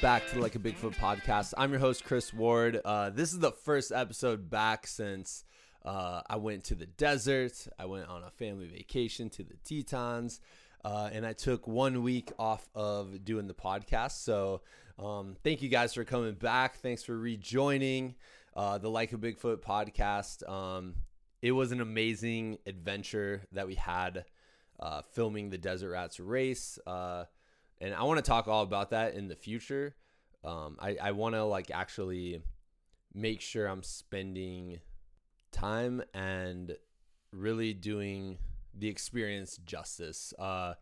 back to the Like a Bigfoot podcast. I'm your host, Chris Ward. Uh, this is the first episode back since uh, I went to the desert. I went on a family vacation to the Tetons, uh, and I took one week off of doing the podcast. So, um, thank you guys for coming back. Thanks for rejoining uh, the Like a Bigfoot podcast. Um, it was an amazing adventure that we had uh, filming the Desert Rats race. And I want to talk all about that in the future. Um, I, I want to like actually make sure I'm spending time and really doing the experience justice. Uh,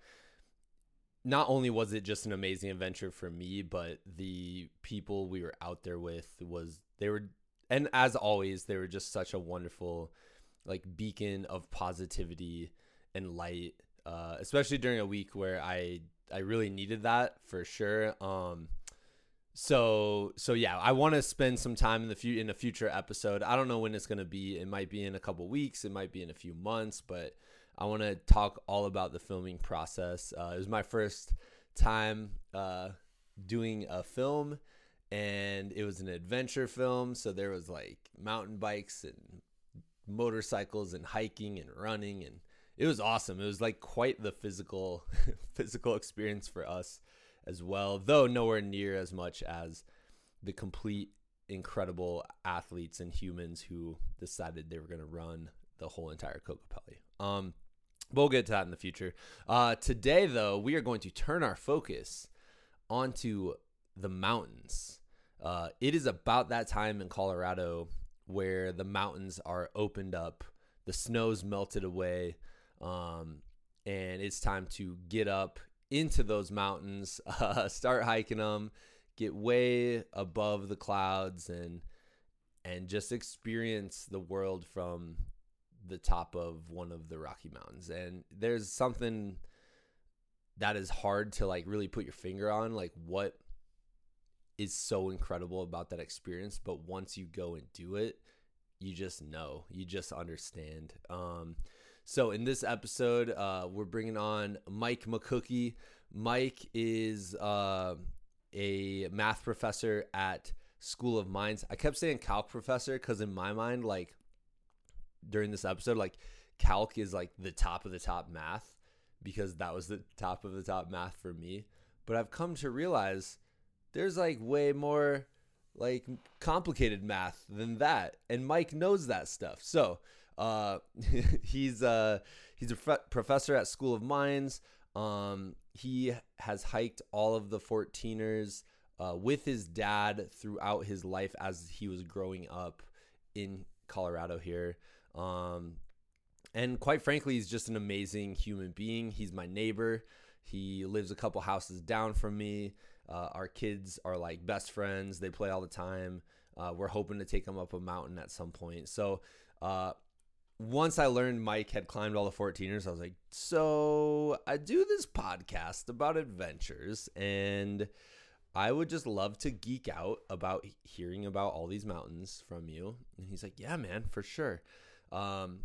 not only was it just an amazing adventure for me, but the people we were out there with was they were, and as always, they were just such a wonderful, like beacon of positivity and light. Uh, especially during a week where I I really needed that for sure. Um, so so yeah, I want to spend some time in the few in a future episode. I don't know when it's gonna be. It might be in a couple weeks. It might be in a few months. But I want to talk all about the filming process. Uh, it was my first time uh, doing a film, and it was an adventure film. So there was like mountain bikes and motorcycles and hiking and running and it was awesome. It was like quite the physical physical experience for us as well, though nowhere near as much as the complete incredible athletes and humans who decided they were going to run the whole entire Kokopelli. Um, but we'll get to that in the future. Uh, today, though, we are going to turn our focus onto the mountains. Uh, it is about that time in Colorado where the mountains are opened up, the snow's melted away, um, and it's time to get up into those mountains, uh, start hiking them, get way above the clouds, and and just experience the world from the top of one of the Rocky Mountains. And there's something that is hard to like really put your finger on, like what is so incredible about that experience. But once you go and do it, you just know, you just understand. Um, so in this episode, uh, we're bringing on Mike McCookie. Mike is uh, a math professor at School of Mines. I kept saying calc professor because in my mind, like during this episode, like calc is like the top of the top math because that was the top of the top math for me. But I've come to realize there's like way more like complicated math than that, and Mike knows that stuff. So uh, he's uh, he's a professor at School of Mines. Um, he has hiked all of the 14ers uh, with his dad throughout his life as he was growing up in Colorado here. Um, and quite frankly, he's just an amazing human being. He's my neighbor. He lives a couple houses down from me. Uh, our kids are like best friends. They play all the time. Uh, we're hoping to take him up a mountain at some point. So uh, once I learned Mike had climbed all the 14ers, I was like, so I do this podcast about adventures and I would just love to geek out about hearing about all these mountains from you. And he's like, yeah, man, for sure. Um,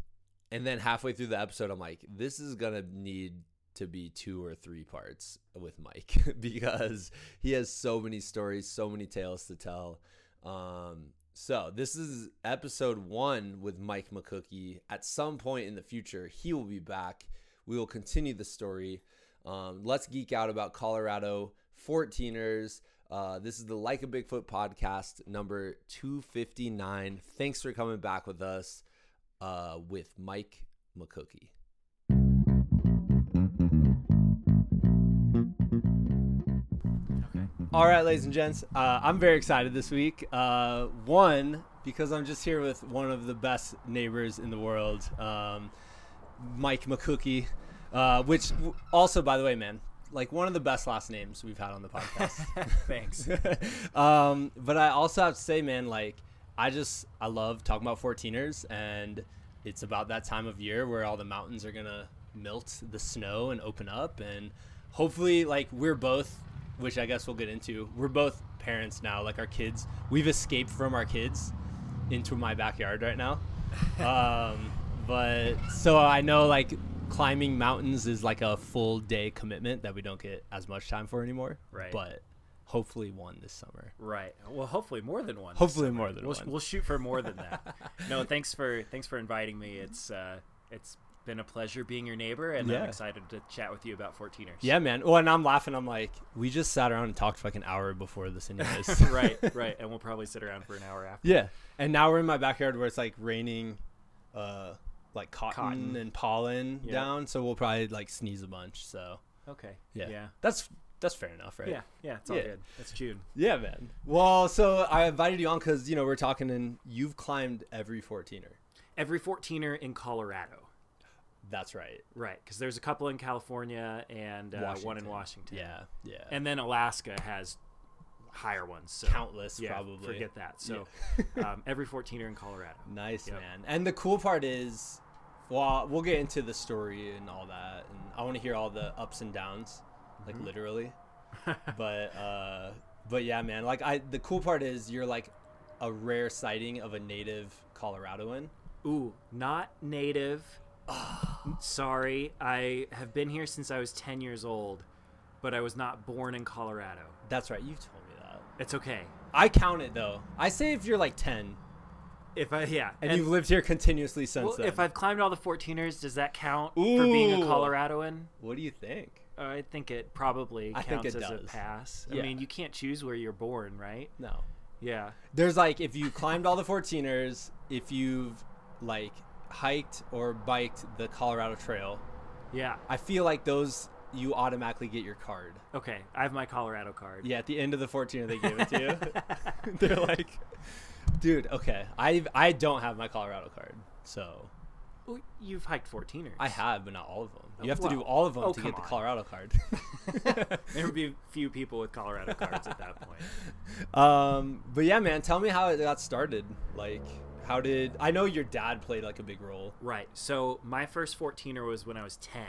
and then halfway through the episode, I'm like, this is going to need to be two or three parts with Mike because he has so many stories, so many tales to tell. Um, so this is episode one with Mike McCookie. At some point in the future, he will be back. We will continue the story. Um, let's geek out about Colorado 14ers. Uh, this is the Like a Bigfoot podcast number 259. Thanks for coming back with us uh, with Mike McCookie. All right, ladies and gents, uh, I'm very excited this week. Uh, one, because I'm just here with one of the best neighbors in the world, um, Mike McCookie, uh, which also, by the way, man, like one of the best last names we've had on the podcast. Thanks. um, but I also have to say, man, like I just I love talking about 14ers, and it's about that time of year where all the mountains are gonna melt the snow and open up, and hopefully, like we're both which I guess we'll get into. We're both parents now. Like our kids, we've escaped from our kids into my backyard right now. um, but so I know like climbing mountains is like a full day commitment that we don't get as much time for anymore. Right. But hopefully one this summer. Right. Well, hopefully more than one. Hopefully more than we'll, one. We'll shoot for more than that. no, thanks for thanks for inviting me. It's uh, it's been a pleasure being your neighbor, and Yeah. I'm excited to chat with you about 14ers. Yeah, man. Well, and I'm laughing. I'm like, we just sat around and talked for like an hour before this, anyways. right, right, and we'll probably sit around for an hour after. Yeah, and now we're in my backyard where it's like raining, uh, like cotton, Cotton. and pollen Yeah. down. So we'll probably like sneeze a bunch. So Okay. yeah, Yeah. that's that's fair enough, right? Yeah. Yeah. It's all Yeah. good. It's June. Yeah, man. Well, so I invited you on because you know we're talking, and you've climbed every 14er. Every 14er in Colorado. That's right. Right, because there's a couple in California and uh, one in Washington. Yeah, yeah. And then Alaska has higher ones. So Countless, yeah, probably. Forget that. So um, every 14er in Colorado. Nice, Yep. man. And the cool part is, well, we'll get into the story and all that, and I want to hear all the ups and downs, like Mm-hmm. literally. but uh, but yeah, man. Like I, the cool part is you're like a rare sighting of a native Coloradoan. Ooh, not native. Sorry, I have been here since I was 10 years old, but I was not born in Colorado. That's right. You've told me that. It's okay. I count it though. I say if you're like ten If I yeah, and, you've lived here continuously since well, then. if I've climbed all the 14ers, does that count for being a Ooh. Coloradoan? what do you think? Uh, I think it probably I counts think it as a pass. Yeah. I mean, you can't choose where you're born, right? No. Yeah. There's like if you climbed all the 14ers, if you've like hiked or biked the Colorado Trail, Yeah. I feel like those you automatically get your card. Okay, I have my Colorado card. Yeah, at the end of the 14er they give it to you. They're like, dude, okay, I I don't have my Colorado card, so Well, You've hiked 14ers. I have, but not all of them. You have to do all of them oh, to get the on. Colorado card. there would be few people with Colorado cards at that point. um, but yeah, man, tell me how it got started. Like, how did I know your dad played like a big role? Right. So my first 14er was when I was 10.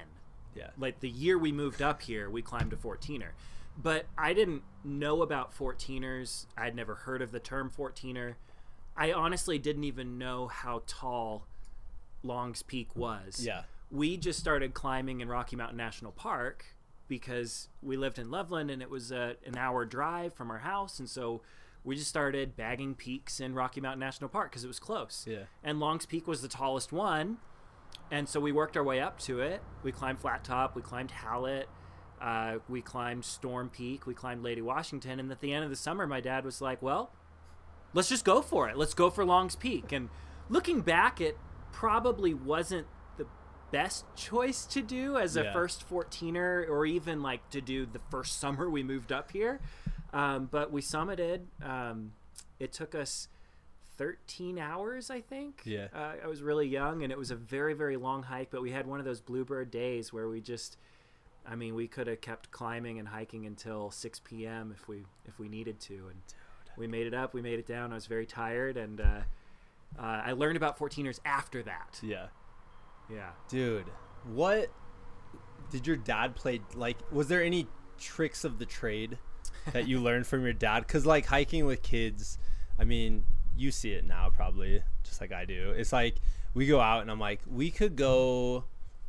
Yeah. Like the year we moved up here, we climbed a 14er. But I didn't know about 14ers. I'd never heard of the term 14er. I honestly didn't even know how tall Long's Peak was. Yeah. We just started climbing in Rocky Mountain National Park because we lived in Loveland and it was a, an hour drive from our house. And so we just started bagging peaks in Rocky Mountain National Park because it was close Yeah. and Long's Peak was the tallest one. And so we worked our way up to it. We climbed Flat Top, we climbed Hallett, uh, we climbed Storm Peak, we climbed Lady Washington. And at the end of the summer, my dad was like, well, let's just go for it. Let's go for Long's Peak. And looking back, it probably wasn't the best choice to do as a Yeah. first 14er or even like to do the first summer we moved up here. Um, but we summited. Um, it took us 13 hours, I think. Yeah. Uh, I was really young, and it was a very, very long hike. But we had one of those bluebird days where we just, I mean, we could have kept climbing and hiking until 6 p.m. if we if we needed to. And we made it up. We made it down. I was very tired, and uh, uh, I learned about 14ers after that. Yeah. Yeah. Dude, what did your dad play? Like, was there any tricks of the trade that you learned from your dad? Because, like, hiking with kids, I mean, you see it now probably, just like I do. It's like we go out and I'm like, we could go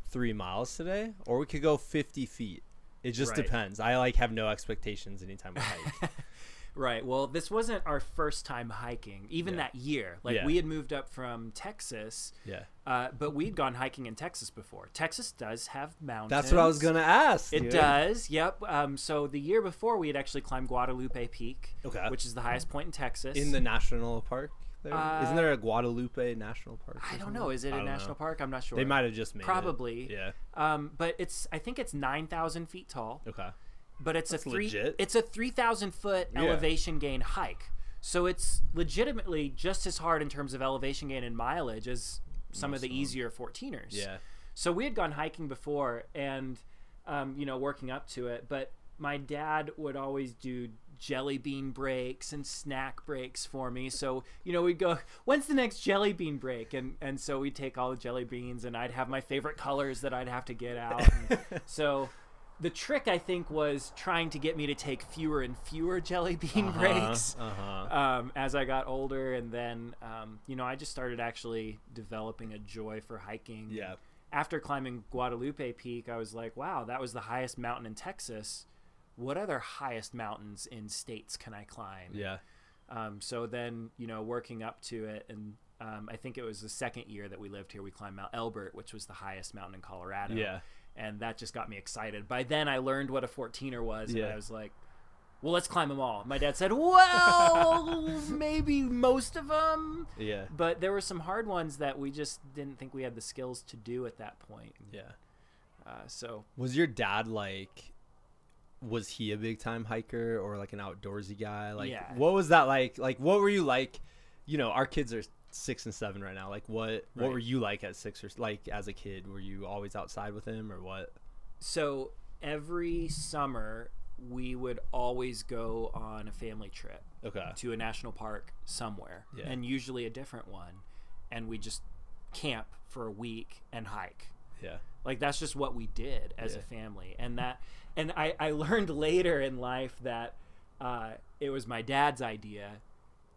three miles today, or we could go 50 feet. It just Right. depends. I like have no expectations anytime we hike. Right. Well, this wasn't our first time hiking, even Yeah. that year. Like Yeah. we had moved up from Texas, yeah. uh, but we'd gone hiking in Texas before. Texas does have mountains. That's what I was going to ask. It dude. does. Yep. Um, so the year before, we had actually climbed Guadalupe Peak, Okay. which is the highest point in Texas. In the national park? There? Uh, Isn't there a Guadalupe National Park? I don't know. Is it a national know. park? I'm not sure. They might have just made it. Probably. Yeah. Um, but it's. I think it's nine thousand feet tall. Okay. But it's That's a three legit. it's a 3000 foot Yeah. elevation gain hike so it's legitimately just as hard in terms of elevation gain and mileage as some Most of the easier 14ers Yeah. so we had gone hiking before and um, you know working up to it but my dad would always do jelly bean breaks and snack breaks for me so you know we'd go when's the next jelly bean break and and so we'd take all the jelly beans and i'd have my favorite colors that i'd have to get out and so the trick i think was trying to get me to take fewer and fewer jelly bean breaks Uh huh. um, as I got older, and then um, you know I just started actually developing a joy for hiking. Yeah. After climbing Guadalupe Peak, I was like, wow, that was the highest mountain in Texas. what other highest mountains in states can I climb? Yeah. Um, so then, you know, working up to it, and um, I think it was the second year that we lived here, we climbed Mount Elbert, which was the highest mountain in Colorado. Yeah. And that just got me excited. By then, I learned what a 14er was, and I was like, well, let's climb them all. My dad said, well, maybe most of them. Yeah. But there were some hard ones that we just didn't think we had the skills to do at that point. Yeah. Uh, so Was your dad like was he a big time hiker or like an outdoorsy guy? Like Yeah. what was that like? Like what were you like? You know, our kids are 6 and 7 right now. Like what what Right. were you like at 6 or like as a kid? Were you always outside with him or what? so every summer we would always go on a family trip Okay. to a national park somewhere Yeah. and usually a different one and we just camp for a week and hike Yeah. like that's just what we did as Yeah. a family and that and I, I learned later in life that uh, it was my dad's idea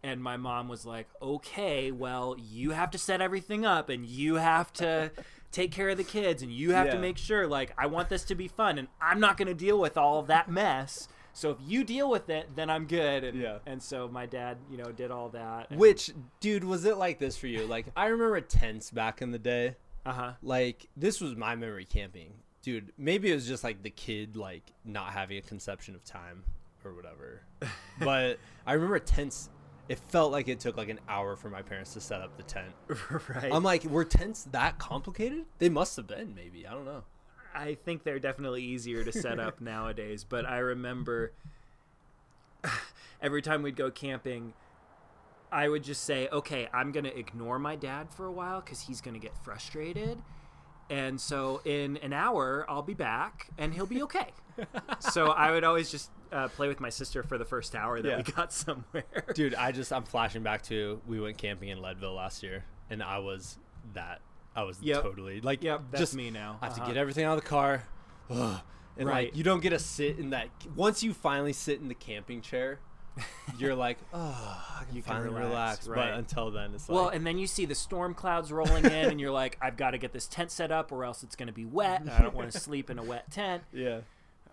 and my mom was like okay well you have to set everything up and you have to take care of the kids and you have to make sure like i want this to be fun and i'm not going to deal with all of that mess so if you deal with it then i'm good and, Yeah. and so my dad you know did all that Which dude was it like this for you? Like I remember tents back in the day. uh-huh Like this was my memory camping. Dude, maybe it was just like the kid like not having a conception of time or whatever. but I remember tents it felt like it took like an hour for my parents to set up the tent. right I'm like, were tents that complicated? They must have been, maybe. I don't know. I think they're definitely easier to set up nowadays, but I remember every time we'd go camping, I would just say, "Okay, I'm going to ignore my dad for a while cuz he's going to get frustrated." And so in an hour, I'll be back and he'll be okay. so I would always just uh, play with my sister for the first hour that Yeah. we got somewhere. Dude, I just I'm flashing back to we went camping in Leadville last year and I was that I was Yep. totally like Yep, that's just me now. I have to Uh-huh. get everything out of the car. Ugh. And Right. like you don't get to sit in that once you finally sit in the camping chair, you're like, oh, I can You can finally relax, relax. right. But until then, it's like, Well, and then you see the storm clouds rolling in, and you're like, I've got to get this tent set up, or else it's going to be wet. and I don't want to sleep in a wet tent. yeah,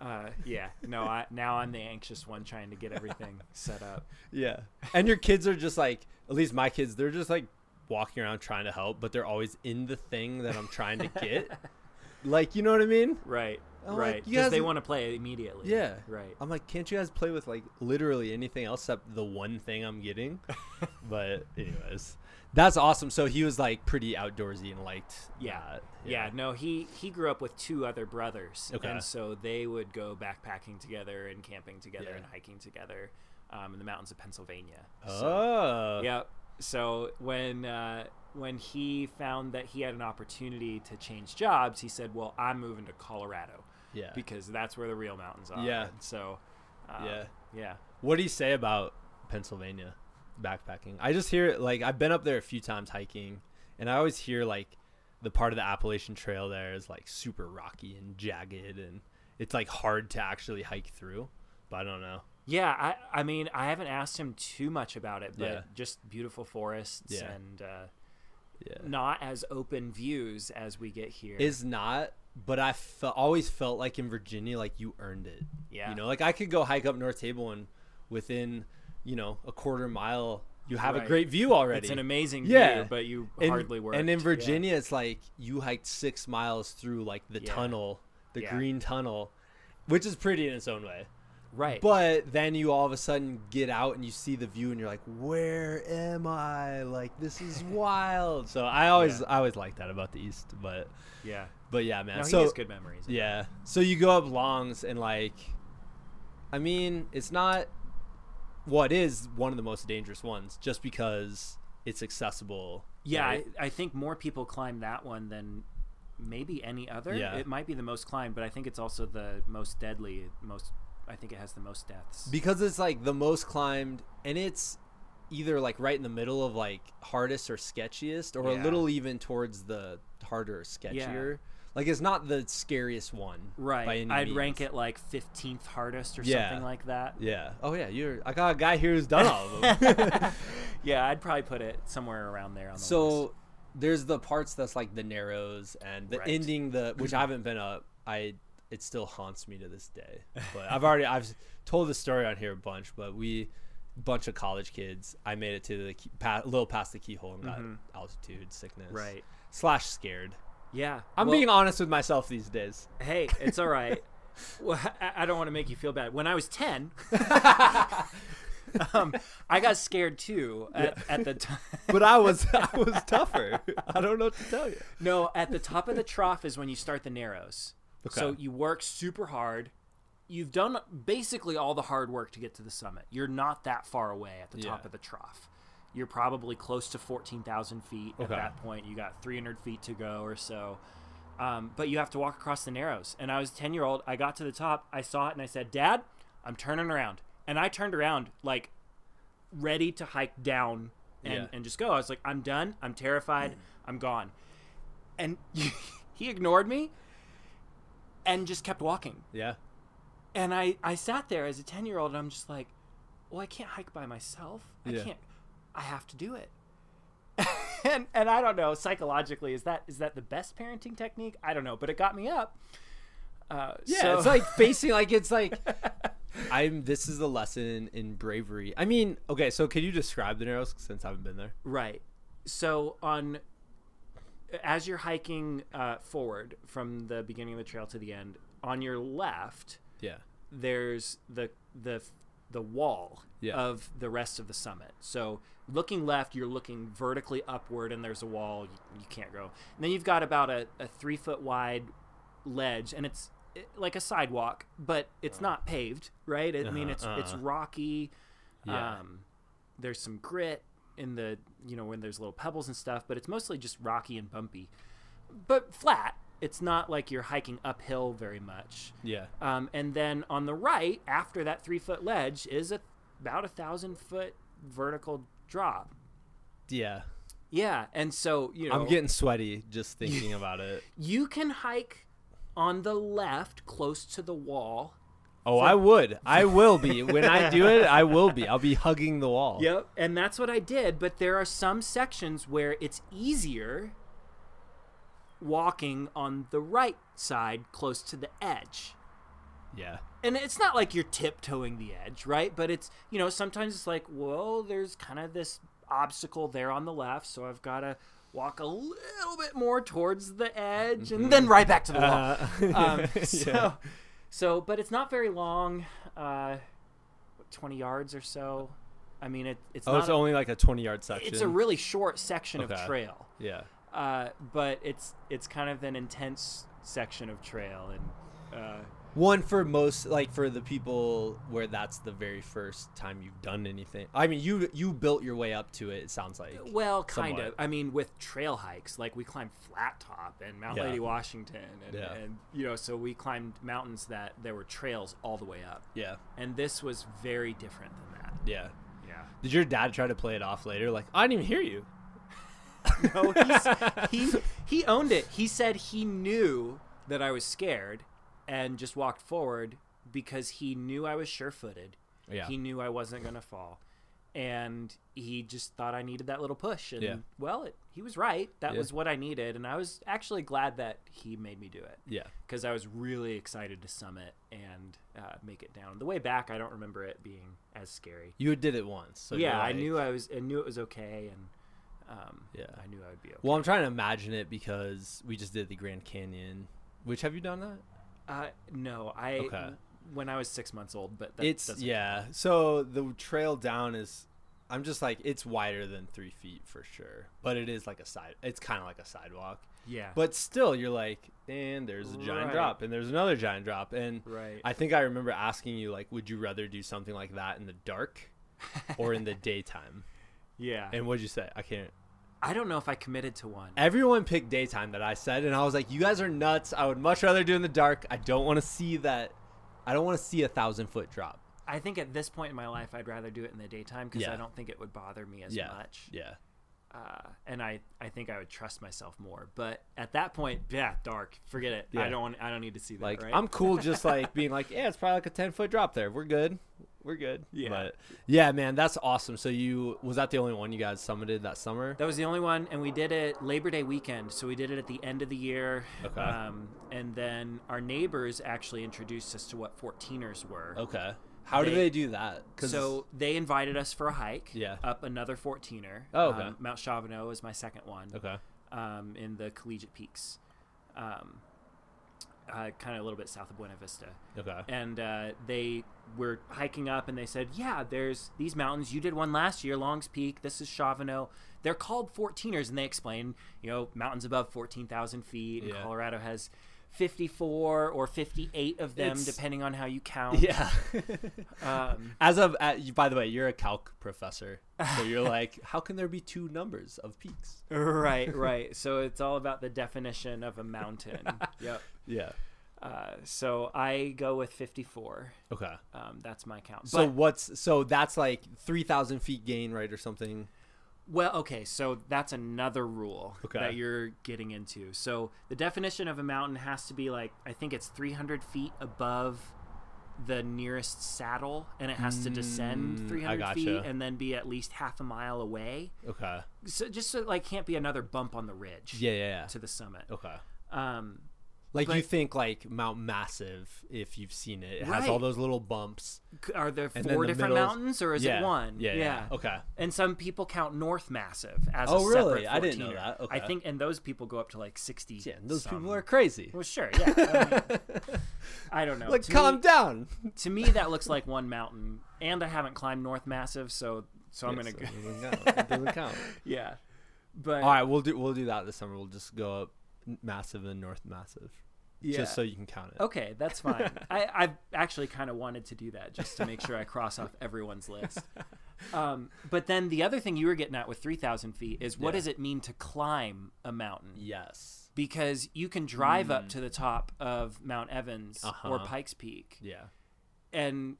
Uh, yeah, no, I, now I'm the anxious one trying to get everything set up. yeah. And your kids are just like, at least my kids, they're just like walking around trying to help, but they're always in the thing that I'm trying to get. like, you know what I mean? Right, I'm right. Because guys they want to play immediately. Yeah. right. I'm like, can't you guys play with like literally anything else except the one thing I'm getting? but anyways, that's awesome. So he was like pretty outdoorsy and liked. Yeah. that. Yeah, no, he he grew up with two other brothers, Okay. and so they would go backpacking together and camping together Yeah. and hiking together um, in the mountains of Pennsylvania. So, Oh. Yep. So when uh, when he found that he had an opportunity to change jobs, he said, "Well, I'm moving to Colorado Yeah. because that's where the real mountains are." Yeah. And so, uh, Yeah. yeah, What do you say about Pennsylvania backpacking? I just hear like I've been up there a few times hiking, and I always hear like the part of the Appalachian Trail there is like super rocky and jagged, and it's like hard to actually hike through. But I don't know. yeah. I I mean, I haven't asked him too much about it, but Yeah. just beautiful forests Yeah. and uh, Yeah. not as open views as we get here. is not but i fe- always felt like in virginia like you earned it Yeah. you know like i could go hike up north table and within you know a quarter mile you have a great view already it's an amazing Yeah. view, but you and, hardly worked. and in Yeah. virginia it's like you hiked six miles through like the Yeah. tunnel the Yeah. green tunnel which is pretty in its own way right? but then you all of a sudden get out and you see the view and you're like where am i like this is wild so i always Yeah. i always like that about the east but yeah. but yeah man No, so good memories. yeah. So you go up longs and like I mean, it's not what is one of the most dangerous ones just because it's accessible. Yeah, right? I, I think more people climb that one than maybe any other. Yeah. It might be the most climbed, but I think it's also the most deadly. Most, I think it has the most deaths. because it's like the most climbed and it's either like right in the middle of like hardest or sketchiest or a little even towards the harder or sketchier. Like it's not the scariest one. right. I'd rank it like 15th hardest or Yeah. something like that. Yeah. Oh yeah, you're I got a guy here who's done all of them. yeah, I'd probably put it somewhere around there on the list. so there's the parts that's like the narrows and the Right. ending the which I haven't been up. I it still haunts me to this day. But I've already I've told the story on here a bunch. But we bunch of college kids. I made it to the key, pa- a little past the keyhole and got Mhm. altitude sickness. Right. Slash scared. Yeah. I'm Well, being honest with myself these days. Hey, it's all right. well, I, I don't want to make you feel bad. When I was 10, um, I got scared too at, at the time. But I was I was tougher. I don't know what to tell you. No, at the top of the trough is when you start the narrows. Okay. So you work super hard. You've done basically all the hard work to get to the summit. You're not that far away at the top of the trough. You're probably close to 14,000 feet at that point. You got 300 feet to go or so. Um, but you have to walk across the narrows. And I was 10 year old. I got to the top. I saw it and I said, Dad, I'm turning around. And I turned around like ready to hike down and, Yeah. and just go. I was like, I'm done. I'm terrified. I'm gone. And he ignored me and just kept walking. Yeah. And I, I sat there as a 10 year old and I'm just like, well, I can't hike by myself. I Yeah. can't. I have to do it. and and I don't know psychologically is that is that the best parenting technique? I don't know, but it got me up. Uh, Yeah, so- it's like facing like it's like I'm this is a lesson in bravery. I mean, okay, so could you describe the narrows since I haven't been there? Right. So on as you're hiking uh, forward from the beginning of the trail to the end, on your left Yeah. there's the the the wall Yeah. of the rest of the summit. So looking left, you're looking vertically upward, and there's a wall you, you can't go. And then you've got about a, a three foot wide ledge, and it's it, like a sidewalk, but it's not paved, right? I mean, Uh-huh, it's it's uh-huh. rocky. Yeah. Um, there's some grit in the you know when there's little pebbles and stuff, but it's mostly just rocky and bumpy, but flat. It's not like you're hiking uphill very much. Yeah. Um, and then on the right, after that three foot ledge, is a, about a thousand foot vertical drop. Yeah. Yeah, and so you know I'm getting sweaty just thinking about it. you can hike on the left, close to the wall. Oh, I would. I will be. When I do it, I will be. I'll be hugging the wall. Yep, and that's what I did. But there are some sections where it's easier walking on the right side, close to the edge. Yeah. and it's not like you're tiptoeing the edge, right? But it's you know sometimes it's like, well, there's kind of this obstacle there on the left, so I've got to walk a little bit more towards the edge, and then right back to the wall. Uh, Um, yeah. so, so, but it's not very long, uh, twenty yards or so. I mean, it, it's Oh, it's only like a 20 yard section. it's a really short section of trail, yeah. uh, but it's it's kind of an intense section of trail, and uh, One for most, like for the people where that's the very first time you've done anything. I mean, you you built your way up to it. It sounds like. Well, kind somewhat. of. I mean, with trail hikes, like we climbed Flat Top and Mount Yeah. Lady Washington, and, Yeah. and you know, so we climbed mountains that there were trails all the way up, Yeah. and this was very different than that. Yeah. Yeah. Did your dad try to play it off later? Like, I didn't even hear you. No, he's, he he owned it. He said he knew that I was scared, and just walked forward because he knew I was sure-footed. Yeah. He knew I wasn't gonna fall, and he just thought I needed that little push. And Yeah. well, it, he was right. That Yeah. was what I needed, and I was actually glad that he made me do it yeah. because I was really excited to summit and uh, make it down. The way back, I don't remember it being as scary. You did it once. So yeah, you're I knew I was. I knew it was okay, and um, Yeah. I knew I would be okay. Well, I'm trying to imagine it because we just did the Grand Canyon. Which have you done that? Uh, no, I Okay. when I was six months old, but it's yeah. So the trail down is, I'm just like it's wider than three feet for sure, but it is like a side. It's kind of like a sidewalk, yeah, but still you're like, and there's a giant Right. drop, and there's another giant drop, and right. I think I remember asking you like, would you rather do something like that in the dark or in the daytime? yeah, And what'd you say? I can't. I don't know if I committed to one. Everyone picked daytime that I said, and I was like, "You guys are nuts! I would much rather do in the dark. I don't want to see that. I don't want to see a thousand foot drop." I think at this point in my life, I'd rather do it in the daytime because Yeah. I don't think it would bother me as Yeah, much. yeah, Uh, and I, I think I would trust myself more. But at that point, yeah, dark. Forget it. Yeah. I don't want. I don't need to see that. like right? I'm cool, just like being like, "Yeah, it's probably like a ten foot drop there. We're good. we're good. Yeah. But yeah, man, that's awesome. So you was that the only one you guys summited that summer? That was the only one, and we did it Labor Day weekend. So we did it at the end of the year. Okay. Um, and then our neighbors actually introduced us to what 14ers were. Okay. How do They- do that? So they invited us for a hike. Yeah. Up another 14er. Oh, okay. Um, Mount Shavano is my second one. okay. Um, in the Collegiate Peaks. Um, uh, kind of a little bit south of Buena Vista. Okay. and uh, they were hiking up and they said yeah there's these mountains you did one last year longs peak this is shavano they're called 14ers and they explain you know mountains above 14000 feet and Yeah. colorado has 54 or 58 of them It's- depending on how you count Yeah. um, As of uh, you- by the way, you're a calc professor, so you're like, how can there be two numbers of peaks? right right so it's all about the definition of a mountain yep Yeah. uh, so i go with 54 Okay. um, that's my count So what's so that's like three thousand feet gain, right, or something? Well, okay, so that's another rule Okay. that you're getting into. So the definition of a mountain has to be like I think it's 300 feet above the nearest saddle, and it has to descend Mm, I 300 feet and then be at least half a mile away. Okay. So just so like can't be another bump on the ridge Yeah, yeah, yeah. to the summit. Okay. Um, Like you think like Mount Massive, if you've seen it, it has all those little bumps. are there four the different middle's- mountains or is yeah. it one? Yeah, yeah. Okay. And some people count North Massive as Oh, a really? separate I didn't know 14er. that. I think, and those people go up to like 60. Yeah, those some. people are crazy. Well, sure, yeah. I, mean, I don't know. Like, to calm me, down. To me, that looks like one mountain, and I haven't climbed North Massive, so so I'm Yeah, gonna so go. it doesn't count. It doesn't count. yeah, but All right, we'll do we'll do that this summer. We'll just go up massive and north massive, yeah. just so you can count it. Okay, that's fine. I, I've actually kind of wanted to do that just to make sure I cross off everyone's list. Um, but then the other thing you were getting at with 3,000 feet is what Yeah. does it mean to climb a mountain? Yes. Because you can drive up to the top of Mount Evans or. Uh-huh. Pikes Peak, Yeah. and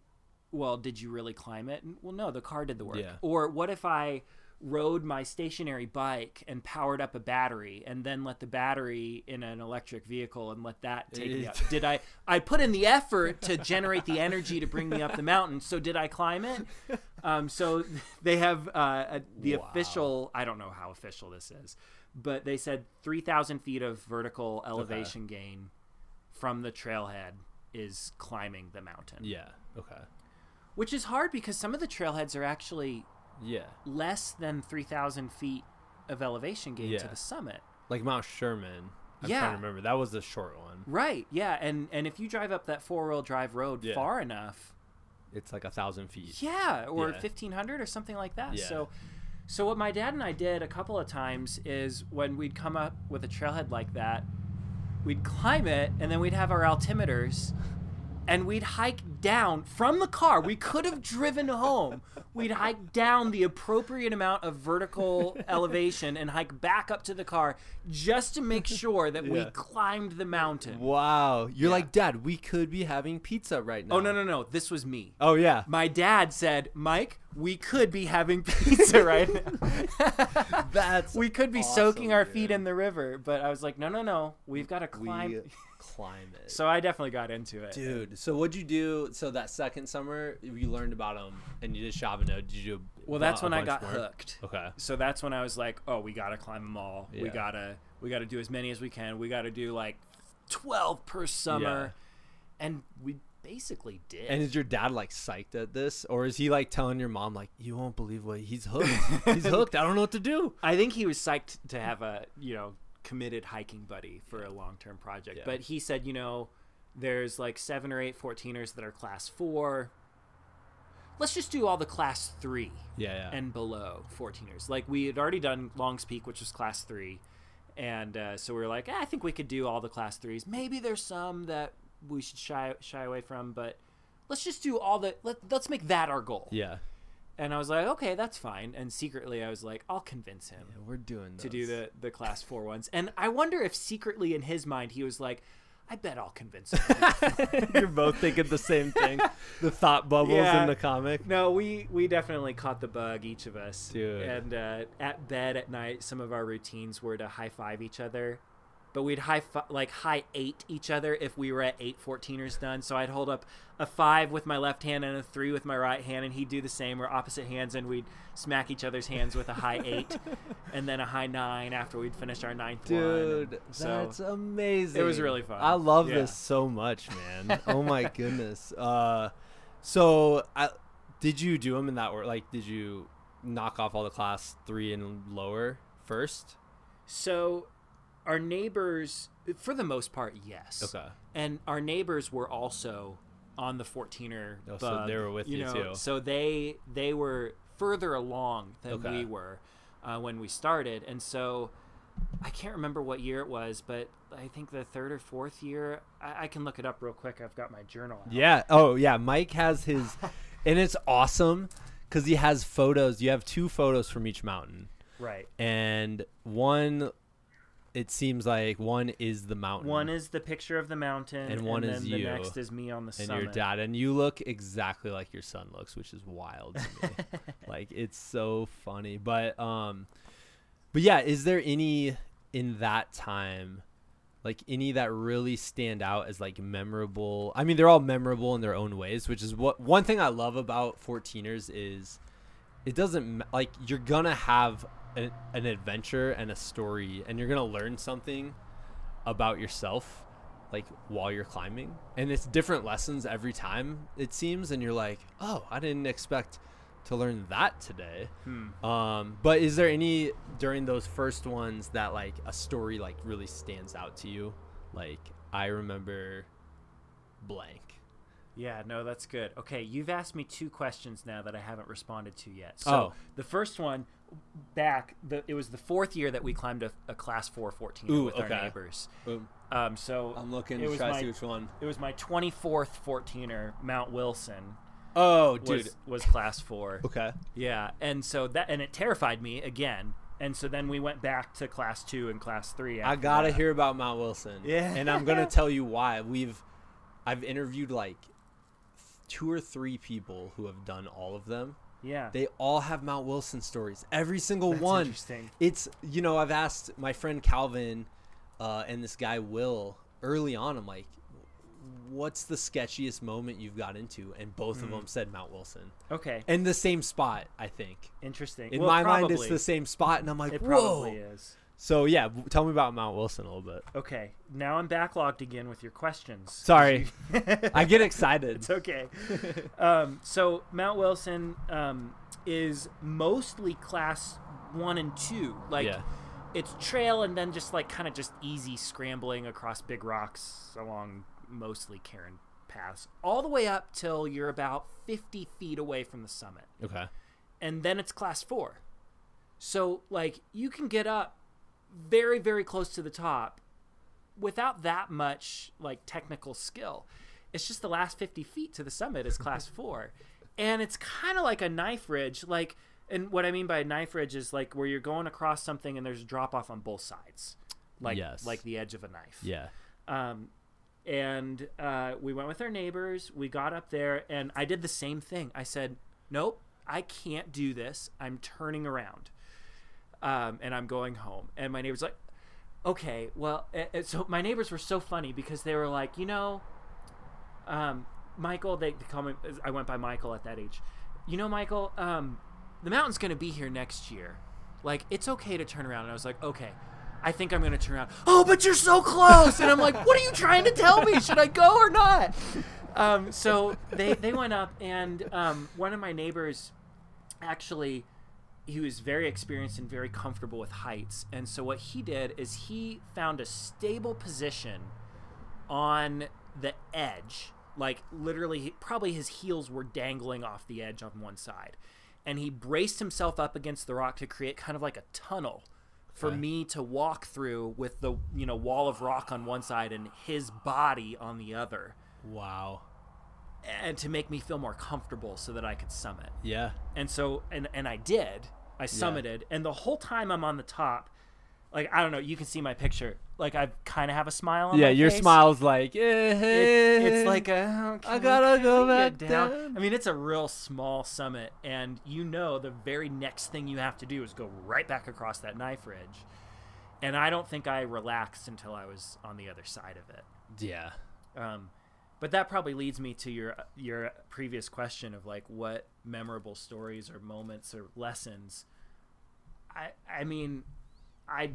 well, did you really climb it? Well, no, the car did the work. Yeah. Or what if I rode my stationary bike and powered up a battery and then let the battery in an electric vehicle and let that take me up? Did I I put in the effort to generate the energy to bring me up the mountain. So did I climb it? Um, so they have uh, a, the Wow. official. I don't know how official this is, but they said three thousand feet of vertical elevation gain from the trailhead is climbing the mountain Yeah. Okay. which is hard because some of the trailheads are actually Yeah. less than 3,000 feet of elevation gain Yeah. to the summit. Like Mount Sherman. I'm Yeah. trying to remember. That was the short one. Right. Yeah. And and if you drive up that four wheel drive road Yeah. far enough, It's like a thousand feet. yeah, or Yeah. 1,500 or something like that. Yeah. So. So what my dad and I did a couple of times is when we'd come up with a trailhead like that, we'd climb it and then we'd have our altimeters and we'd hike down from the car. We could have driven home. We'd hike down the appropriate amount of vertical elevation and hike back up to the car just to make sure that we climbed the mountain. Wow. You're Yeah. like, Dad, we could be having pizza right now. Oh no no no! This was me. Oh yeah. My dad said, "Mike, we could be having pizza right now. That's we could be awesome, soaking our feet in the river." But I was like, "No no no! We've got to climb." We climb it. So I definitely got into it. Dude, so what'd you do? So that second summer, you learned about them, and you did Shavano. Did you do? Well, that's a when I got more? hooked. Okay. so that's when I was like, "Oh, we gotta climb them all. We gotta we gotta do as many as we can. We gotta do like twelve per summer," and we basically did. And is your dad like psyched at this, or is he like telling your mom like, "You won't believe what he's hooked. he's hooked. I don't know what to do." I think he was psyched to have a you know committed hiking buddy for a long term project. Yeah. But he said, you know, there's like seven or eight 14ers that are class four. Let's just do all the class three Yeah, yeah. and below 14ers. Like we had already done Longs Peak, which was class three, and uh, so we were like, eh, I think we could do all the class threes. Maybe there's some that we should shy shy away from, but let's just do all the let, let's make that our goal. yeah. And I was like, okay, that's fine. And secretly, I was like, I'll convince him Yeah, we're doing to do the the class four ones. And I wonder if secretly in his mind he was like, I bet I'll convince him. You're both thinking the same thing. the thought bubbles Yeah. in the comic. no, we we definitely caught the bug, each of us. Dude. And uh, at bed at night, some of our routines were to high five each other but we'd high like high eight each other if we were at eight 14ers done. So I'd hold up a five with my left hand and a three with my right hand, and he'd do the same. We're opposite hands, and we'd smack each other's hands with a high eight, and then a high nine after we'd finished our ninth one. Dude, And so that's amazing. it was really fun. I love Yeah. this so much, man. oh my goodness. Uh, so I did you do them in that order? Like, did you knock off all the class three and lower first? So, our neighbors, for the most part, yes. Okay. And our neighbors were also on the 14er. Oh, so they were with you know, too. So they they were further along than Okay. we were uh, when we started, and so I can't remember what year it was, but I think the third or fourth year. I, I can look it up real quick. I've got my journal. out. Yeah. Oh, yeah. Mike has his, and it's awesome because he has photos. You have two photos from each mountain, Right. and one, it seems like one is the mountain. One is the picture of the mountain, And one then is the you. next is me on the side. and summit. your dad, and you look exactly like your son looks, which is wild to me. like it's so funny, but um, but yeah, is there any in that time? Like any that really stand out as like memorable. I mean, they're all memorable in their own ways, which is what one thing I love about 14ers is it doesn't like you're gonna have an, an adventure and a story and you're gonna learn something about yourself like while you're climbing and it's different lessons every time it seems and you're like oh i didn't expect to learn that today Hmm. um but is there any during those first ones that like a story like really stands out to you like i remember blank Yeah, no, that's good. Okay, you've asked me two questions now that I haven't responded to yet. So Oh. the first one, back, the, it was the fourth year that we climbed a, a class four 14 Ooh, with our okay. neighbors. Boom. Um, so i'm looking it to was try my, to see which one. It was my 24th 14er, Mount Wilson. Oh, dude Was, was class four. okay Yeah, and so that and it terrified me again. And so then we went back to class two and class three. I gotta that. hear about Mount Wilson. Yeah. and I'm gonna tell you why. We've, I've interviewed like two or three people who have done all of them. Yeah, They all have Mount Wilson stories. Every single That's one. interesting. It's you know I've asked my friend Calvin, uh, and this guy Will early on. I'm like, what's the sketchiest moment you've got into? And both Hmm. of them said Mount Wilson, Okay, and the same spot. I think interesting. in Well, my mind it's the same spot, and I'm like, It whoa. probably is. So yeah, w- tell me about Mount Wilson a little bit. Okay, now I'm backlogged again with your questions. Sorry. I get excited. it's okay. um, so Mount Wilson um, is mostly class one and two. Like Yeah. it's trail and then just like kind of just easy scrambling across big rocks along mostly Karen Pass, all the way up till you're about 50 feet away from the summit, Okay. and then it's class four. So like you can get up very very close to the top without that much like technical skill. It's just the last 50 feet to the summit is class 4. And it's kind of like a knife ridge like and what I mean by a knife ridge is like where you're going across something and there's a drop off on both sides. Like Yes. like the edge of a knife. Yeah. Um, and uh, we went with our neighbors. We got up there, and I did the same thing. I said, "Nope, I can't do this. I'm turning around, um, and I'm going home." And my neighbors like, "Okay, well." so my neighbors were so funny because they were like, "You know, um, Michael." They, they call me. I went by Michael at that age. You know, Michael. Um, the mountain's going to be here next year. Like, it's okay to turn around. And I was like, okay. I think I'm gonna turn around. Oh, but you're so close! And I'm like, what are you trying to tell me? Should I go or not? Um, so they they went up, and um, one of my neighbors, actually, he was very experienced and very comfortable with heights. And so what he did is he found a stable position on the edge, like literally, probably his heels were dangling off the edge on one side, and he braced himself up against the rock to create kind of like a tunnel for Okay. me to walk through with the you know wall of rock on one side and his body on the other Wow. and to make me feel more comfortable so that I could summit. Yeah. And so and and I did. I summited and the whole time I'm on the top like I don't know, you can see my picture. Like I kind of have a smile on Yeah, your face. smile's like, eh, It, it's like a I gotta go back down. I mean, it's a real small summit, and you know the very next thing you have to do is go right back across that knife ridge. and I don't think I relaxed until I was on the other side of it. Yeah. Um, but that probably leads me to your your previous question of like what memorable stories or moments or lessons. I I mean, I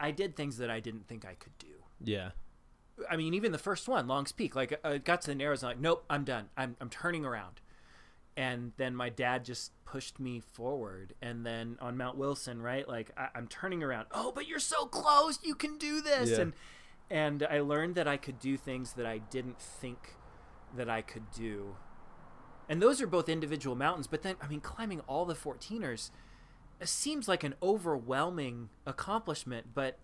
I did things that I didn't think I could do. Yeah. I mean, even the first one, Long's Peak, like uh, I got to the narrows, and I'm like, nope, I'm done. I'm I'm turning around. And then my dad just pushed me forward. And then on Mount Wilson, right, like I, I'm turning around. Oh, but you're so close. You can do this. Yeah. And and I learned that I could do things that I didn't think that I could do. And those are both individual mountains, but then I mean climbing all the 14ers seems like an overwhelming accomplishment, but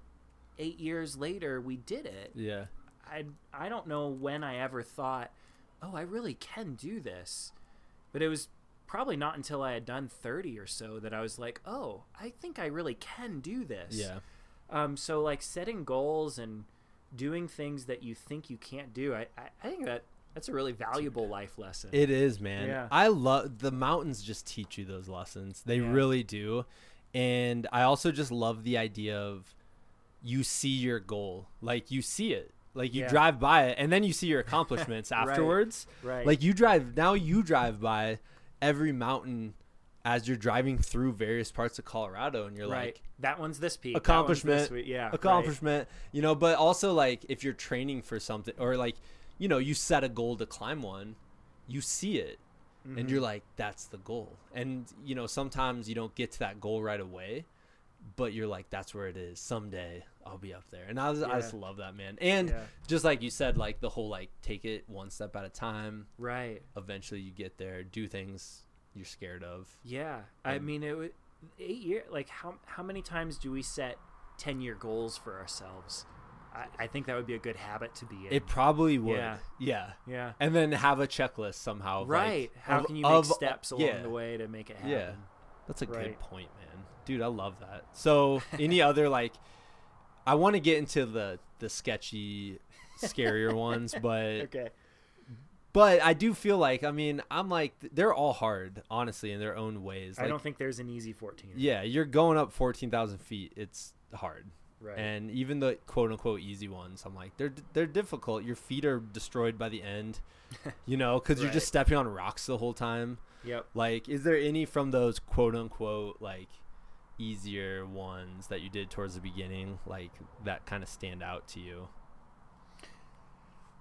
8 years later we did it. Yeah. I I don't know when I ever thought, "Oh, I really can do this." But it was probably not until I had done 30 or so that I was like, "Oh, I think I really can do this." Yeah. Um, so like setting goals and doing things that you think you can't do, I, I, I think that that's a really valuable life lesson. It is, man. Yeah. I love the mountains just teach you those lessons. They Yeah. really do. And I also just love the idea of you see your goal. Like you see it. Like you Yeah. drive by it and then you see your accomplishments Right. afterwards. right. Like you drive now you drive by every mountain as you're driving through various parts of Colorado and you're right. like that one's this peak. accomplishment this. Yeah. right. accomplishment you know but also like if you're training for something or like you know you set a goal to climb one you see it Mm-hmm. and you're like that's the goal and you know sometimes you don't get to that goal right away but you're like that's where it is someday i'll be up there and i, was, I just love that man and Yeah. just like you said like the whole like take it one step at a time Right. eventually you get there do things you're scared of Yeah, I mean, it was eight year. Like how how many times do we set ten year goals for ourselves? I, I think that would be a good habit to be in. it probably would Yeah. yeah yeah, and then have a checklist somehow of, like, right. how of- can you make of- uh, steps along yeah. the way to make it happen? Yeah. That's a good point, man. Dude, I love that. So, any other like I want to get into the the sketchy scarier ones, but Okay. But I do feel like I mean, I'm like they're all hard, honestly, in their own ways. I don't think there's an easy fourteen. yeah, you're going up 14,000 feet. It's hard. Right. And even the quote unquote easy ones, I'm like, they're they're difficult. Your feet are destroyed by the end, you know, because you're just stepping on rocks the whole time. yep. Like, is there any from those quote unquote like easier ones that you did towards the beginning, like that kind of stand out to you?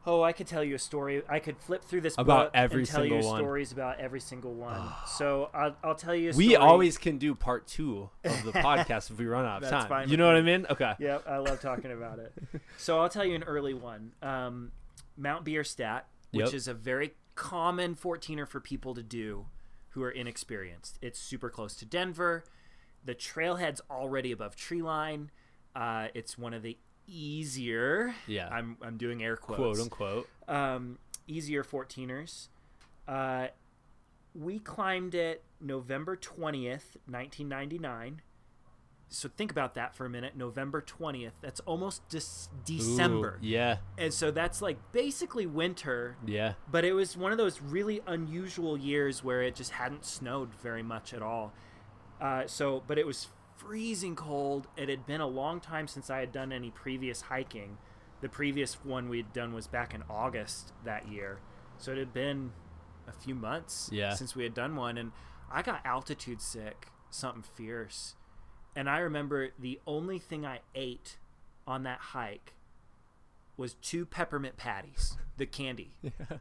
Oh, I could tell you a story. I could flip through this About book every and tell you one. stories about every single one. so I'll, I'll tell you. A We always can do part two of the podcast if we run out of That's time. fine you know what. I mean? Okay. Yep, I love talking about it. So I'll tell you an early one. Um, Mount Bierstadt, which Yep. is a very common 14er for people to do who are inexperienced. It's super close to Denver. The trailhead's already above treeline. Uh, it's one of the easier. Yeah. I'm I'm doing air quotes. Quote unquote. Um, easier 14ers. Uh, we climbed it November 20th, 1999. So think about that for a minute. November 20th. That's almost Dec- December. Ooh, yeah. And so that's like basically winter, Yeah. but it was one of those really unusual years where it just hadn't snowed very much at all. Uh, so, but it was freezing cold. It had been a long time since I had done any previous hiking. The previous one we'd done was back in August that year. So it had been a few months Yeah. since we had done one. And I got altitude sick, something fierce. And I remember the only thing I ate on that hike was two peppermint patties, the candy. Yeah.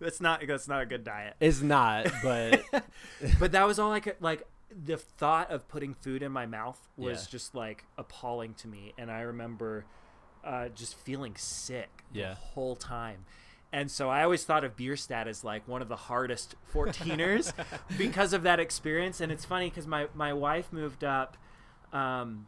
That's not that's not a good diet. It's not, but But that was all I could like the thought of putting food in my mouth was Yeah. just like appalling to me and I remember uh, just feeling sick Yeah. the whole time. And so I always thought of Bierstadt as like one of the hardest 14ers because of that experience. And it's funny because my, my wife moved up, um,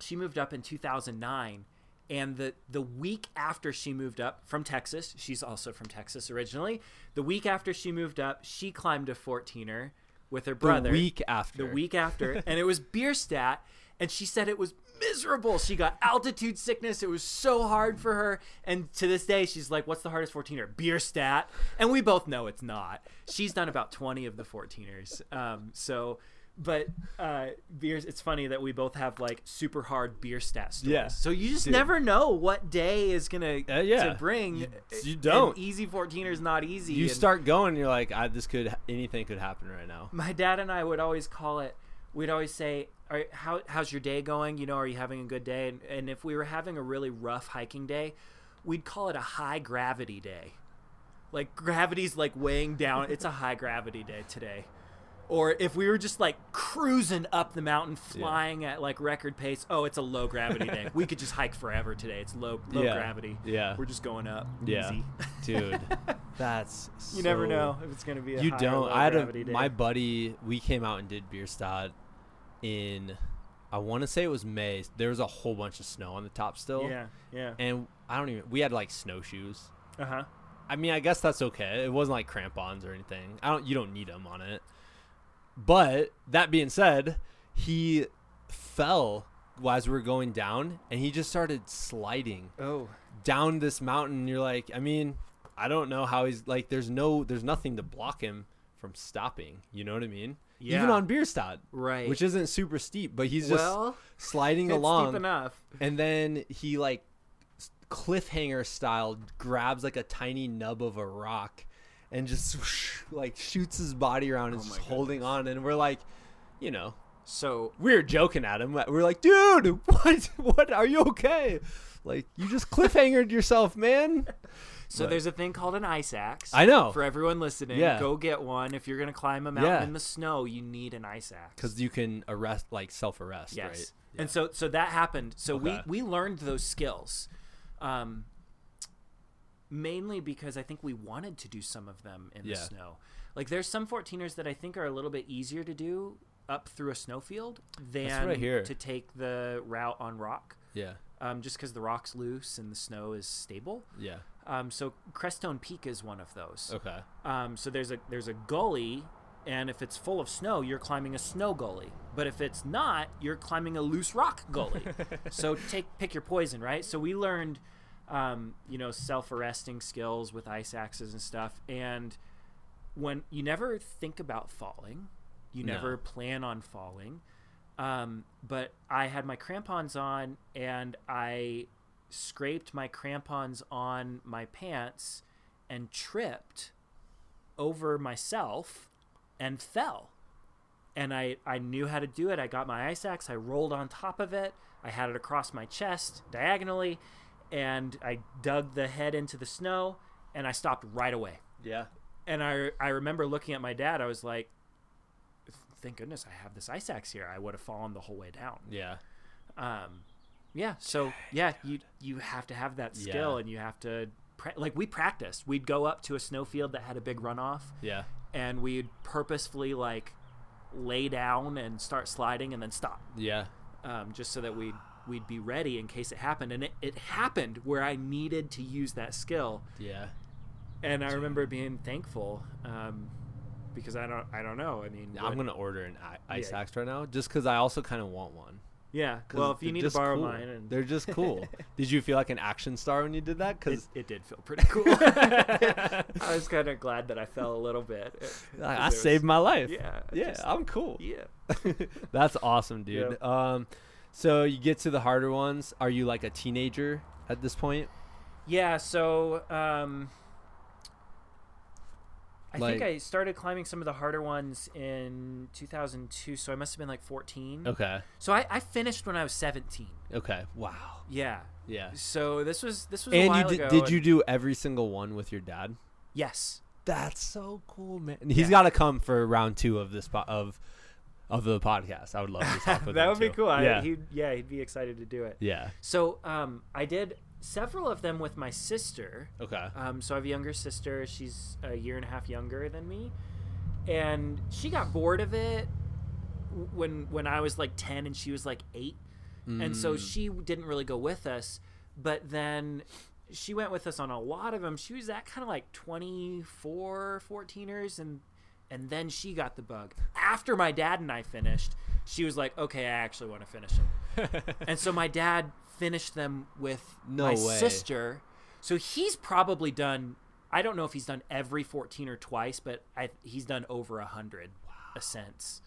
she moved up in 2009. And the, the week after she moved up from Texas, she's also from Texas originally. The week after she moved up, she climbed a 14er with her brother. the week after. The week after, and it was Bierstadt, and she said it was miserable. She got altitude sickness. It was so hard for her, and to this day, she's like, "What's the hardest 14er?" Bierstadt, and we both know it's not. She's done about 20 of the 14ers, um, so. But uh, beers. It's funny that we both have like super hard Bierstadt stories. Yeah. So you just Dude. never know what day is gonna Uh, yeah. to bring. You- you don't. easy 14er is not easy. You start going, you're like, I, this could anything could happen right now. My dad and I would always call it. We'd always say, are, "How how's your day going? You know, are you having a good day?" And, and if we were having a really rough hiking day, we'd call it a high gravity day. Like gravity's like weighing down. It's a high gravity day today. Or if we were just like cruising up the mountain, flying at like record pace, oh, it's a low gravity day. We could just hike forever today. It's low low Yeah. gravity. Yeah. We're just going up. Yeah. Easy. Dude, that's you never know if it's gonna be a You don't. low I had a day. my buddy. We came out and did Bierstadt in. I want to say it was May. There was a whole bunch of snow on the top still. yeah, yeah. And I don't even. We had like snowshoes. Uh huh. I mean, I guess that's okay. It wasn't like crampons or anything. I don't. You don't need them on it. But that being said, he fell as we were going down, and he just started sliding Oh. down this mountain. You're like, I mean, I don't know how he's like. There's no, there's nothing to block him from stopping. You know what I mean? yeah. Even on Bierstadt, Right. which isn't super steep, but he's just well, sliding along steep enough. and then he like cliffhanger style grabs like a tiny nub of a rock and just like shoots his body around and Oh is just holding on and we're like you know So we were joking at him we're like dude what what are you okay like you just cliffhangered yourself man so But- there's a thing called an ice axe. i know For everyone listening, Yeah. go get one. If you're gonna climb a mountain Yeah. in the snow, you need an ice axe. because you can arrest like self-arrest yes. right And so so that happened. So Okay. we we learned those skills. Um mainly because I think we wanted to do some of them in Yeah. the snow. Like there's some 14ers that I think are a little bit easier to do up through a snowfield than I to take the route on rock. yeah Um, just because the rock's loose and the snow is stable. yeah Um, so Crestone Peak is one of those. okay Um, so there's a there's a gully, and if it's full of snow, you're climbing a snow gully. But if it's not, you're climbing a loose rock gully. so take pick your poison, right? So we learned, um, you know, self arresting skills with ice axes and stuff. And when you never think about falling, you No. never plan on falling. Um, but I had my crampons on, and I scraped my crampons on my pants and tripped over myself and fell. And I, I knew how to do it. I got my ice axe. I rolled on top of it. I had it across my chest diagonally. And I dug the head into the snow and I stopped right away. yeah And I, I remember looking at my dad. I was like, thank goodness I have this ice axe here. I would have fallen the whole way down. yeah Um, yeah. So yeah, you you have to have that skill, Yeah. and you have to pra- like we practiced. We'd go up to a snowfield that had a big runoff, yeah and we'd purposefully like lay down and start sliding, and then stop, yeah um, just so that we'd we'd be ready in case it happened. And it, it happened where I needed to use that skill, yeah and I remember being thankful. Um, because I don't, I don't know. I mean, I'm what- gonna order an ice Yeah. axe right now, just because I also kind of want one. Yeah. Well, if you need to borrow cool. mine, and they're just cool. Did you feel like an action star when you did that? Because it did feel pretty cool. I was kind of glad that I fell a little bit. I, there was- saved my life. Yeah. Yeah, just- I'm cool. yeah. That's awesome, dude. Um, so you get to the harder ones. Are you like a teenager at this point? Yeah. So, um, I Like- think I started climbing some of the harder ones in 2002. So I must have been like 14. Okay. So I, I finished when I was 17. Okay. Wow. Yeah. Yeah. So this was this was a And you did? Did you do every single one with your dad? Yes. That's so cool, man. He's Yeah. got to come for round two of this po- of of the podcast. I would love to talk with that would be too. cool. I, Yeah. he'd, yeah, he'd be excited to do it. yeah. So um, I did several of them with my sister. Okay. Um, so I have a younger sister. She's a year and a half younger than me, and she got bored of it when when I was like ten and she was like eight, and so Mm. she didn't really go with us. But then she went with us on a lot of them. She was at kind of like 24 14ers and and then she got the bug. After my dad and I finished, she was like, "Okay, I actually want to finish them." and so my dad finished them with No my way. sister. So he's probably done. I don't know if he's done every 14 or twice, but I, he's done over a hundred ascents.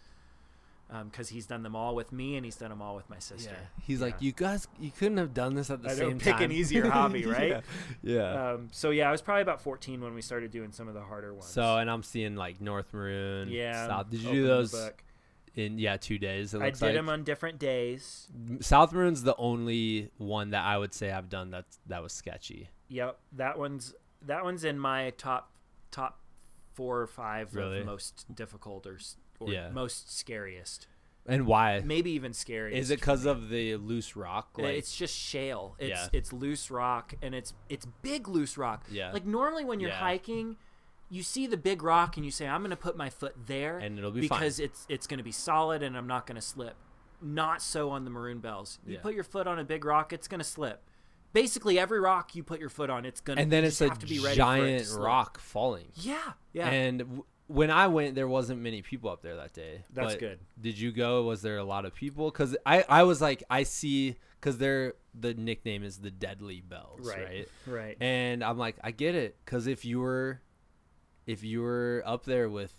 Because he's done them all with me and he's done them all with my sister. He's like, you guys, you couldn't have done this at the I know, pick time. an easier hobby, right? Yeah. yeah. Um, so yeah, I was probably about 14 when we started doing some of the harder ones. so, and I'm seeing like North Maroon. yeah, South. Did you do those in yeah two days? I did like. them on different days. South Maroon's the only one that I would say I've done that that was sketchy. Yep, that one's that one's in my top top four or five Really? of most difficult or, or Yeah. most scariest. And why? Maybe even scariest. Is it because of the loose rock? Uh, Like, it's just shale. It's Yeah. it's loose rock and it's it's big loose rock. Yeah. Like normally when you're Yeah. hiking, you see the big rock and you say I'm going to put my foot there And it'll be fine. because it's it's going to be solid and I'm not going to slip. Not so on the maroon bells. You Yeah. put your foot on a big rock, it's going to slip. Basically every rock you put your foot on, it's going to and then it's a have to be ready it to giant rock falling. Yeah. Yeah. And w- when I went, there wasn't many people up there that day. That's But good. Did you go? Was there a lot of people? Because I, I was like, I see, because they're the nickname is the Deadly Bells, Right. right? right. And I'm like, I get it, because if you were, if you were up there with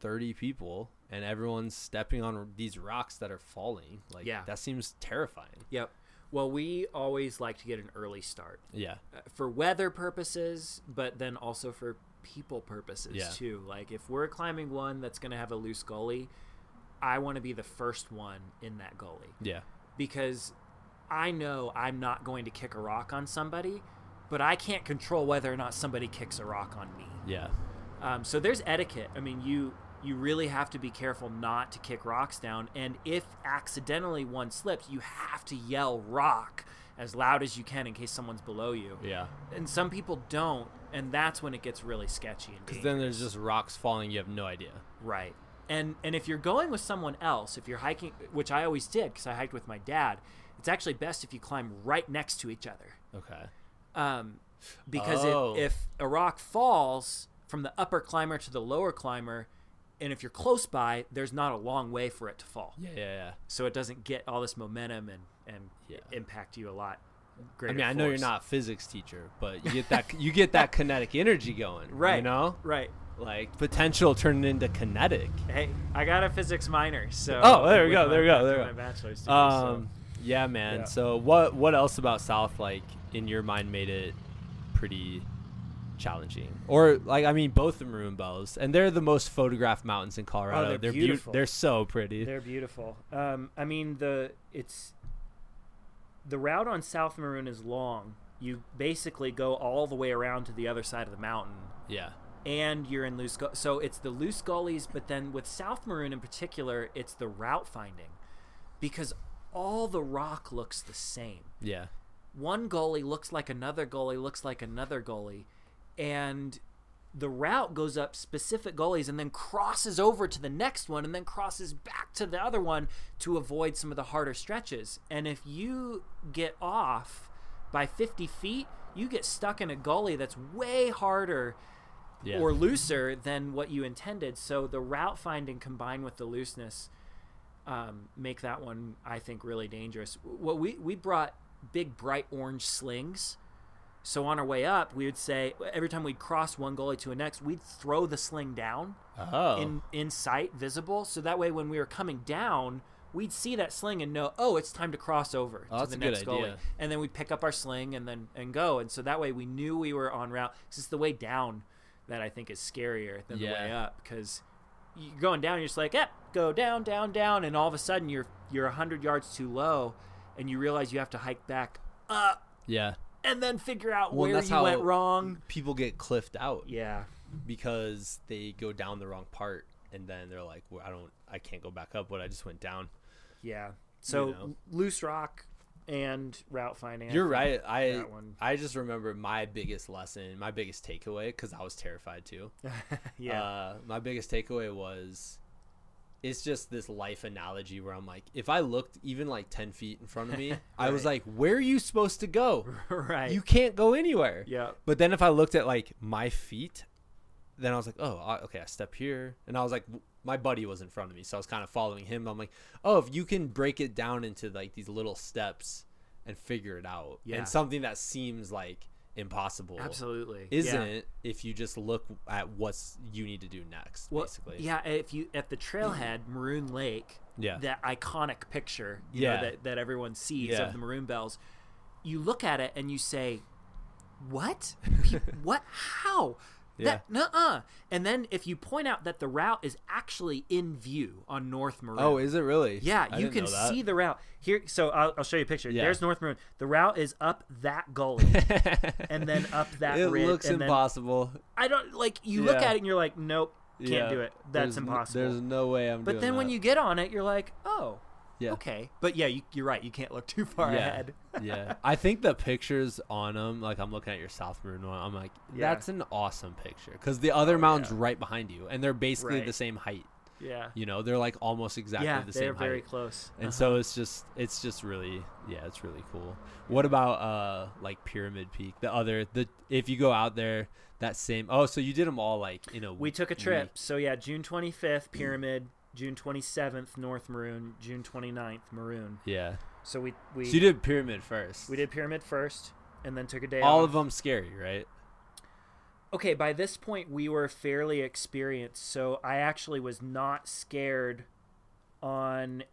thirty people and everyone's stepping on these rocks that are falling, like, Yeah. that seems terrifying. Yep. Well, we always like to get an early start. Yeah, uh, for weather purposes, but then also for people purposes Yeah. too. Like if we're climbing one that's going to have a loose gully, I want to be the first one in that gully yeah, because I know I'm not going to kick a rock on somebody, but I can't control whether or not somebody kicks a rock on me. yeah, Um, so there's etiquette. I mean, you you really have to be careful not to kick rocks down, and if accidentally one slips, you have to yell "rock" as loud as you can in case someone's below you yeah. and some people don't and that's when it gets really sketchy and Because then there's just rocks falling. You have no idea. right and and if you're going with someone else if you're hiking which i always did because i hiked with my dad it's actually best if you climb right next to each other Okay. um, because Oh. if, if a rock falls from the upper climber to the lower climber and if you're close by there's not a long way for it to fall Yeah, yeah, yeah. so it doesn't get all this momentum and and Yeah. impact you a lot I mean, I know you're not a physics teacher, but you get that you get that kinetic energy going, right You know, right like potential turning into kinetic. Hey, I got a physics minor, so Oh, there we go, my- there we go, there we my go. bachelor's degree, Um, yeah, man. Yeah. So what what else about South like in your mind made it pretty challenging? Or like I mean, both the Maroon Bells, and they're the most photographed mountains in Colorado. Oh, they're beau- beautiful. they're so pretty. they're beautiful. Um, I mean the it's the route on South Maroon is long. You basically go all the way around to the other side of the mountain, yeah, and you're in loose. Gu- so it's the loose gullies, but then with South Maroon in particular, it's the route finding, because all the rock looks the same. yeah, one gully looks like another gully looks like another gully, and the route goes up specific gullies and then crosses over to the next one and then crosses back to the other one to avoid some of the harder stretches and if you get off by 50 feet you get stuck in a gully that's way harder yeah. or looser than what you intended. So the route finding combined with the looseness um, make that one, I think, really dangerous. What we we brought big bright orange slings. So on our way up, we would say every time we'd cross one goalie to the next, we'd throw the sling down oh, in in sight, visible. So that way, when we were coming down, we'd see that sling and know, oh, it's time to cross over Oh, to the next goalie. And then we'd pick up our sling and then and go. And so that way, we knew we were on route. It's just the way down that I think is scarier than the way up because you're going down. You're just like, yep, go down, down, down, and all of a sudden you're you're hundred yards too low, and you realize you have to hike back up yeah. And then figure out Well, where you went wrong. People get cliffed out Yeah. because they go down the wrong part, and then they're like, well, I don't, I can't go back up. What I just went down. Yeah. So know. loose rock and route finance. You're right. I one. I just remember my biggest lesson, my biggest takeaway, because I was terrified too. yeah. Uh, my biggest takeaway was, it's just this life analogy where I'm like, if I looked even like ten feet in front of me, I was like, where are you supposed to go? right. You can't go anywhere. yeah. But then if I looked at like my feet, then I was like, oh, I- okay, I step here, and I was like, my buddy was in front of me, so I was kind of following him. I'm like, oh, if you can break it down into like these little steps and figure it out, Yeah. and something that seems like impossible. Absolutely. Isn't if you just look at what's you need to do next, Well, basically. yeah, if you at the trailhead, Maroon Lake, Yeah. that iconic picture, you Yeah. know, that that everyone sees Yeah. of the maroon bells, you look at it and you say, "What? What? How?" That nuh-uh. And then if you point out that the route is actually in view on North Maroon. Oh, is it really? Yeah, I you can see the route here. So I'll, I'll show you a picture. Yeah. There's North Maroon. The route is up that gully and then up that it ridge. looks and then- impossible. I don't like. You look at it and you're like, nope, can't Yeah. do it. That's There's n- impossible. there's no way I'm doing. but then when you get on it, you're like, oh, Yeah. okay. But yeah, you, you're right. You can't look too far yeah. ahead. yeah. I think the pictures on them, like I'm looking at your South Maroon one, I'm like, Yeah. that's an awesome picture because the other Oh, mountain's yeah. right behind you, and they're basically Right. the same height. Yeah. You know, they're like almost exactly yeah, the same. they're same very height. close. And Uh-huh. so it's just it's just really yeah, it's really cool. What about uh like Pyramid Peak? The other the if you go out there that same Oh, so you did them all like in a we took a trip. So yeah, June 25th, Pyramid. June 27th, North Maroon. June 29th, Maroon. Yeah. So we we So you did Pyramid first. we did Pyramid first, and then took a day all off. of them scary, right? okay, by this point we were fairly experienced, so I actually was not scared on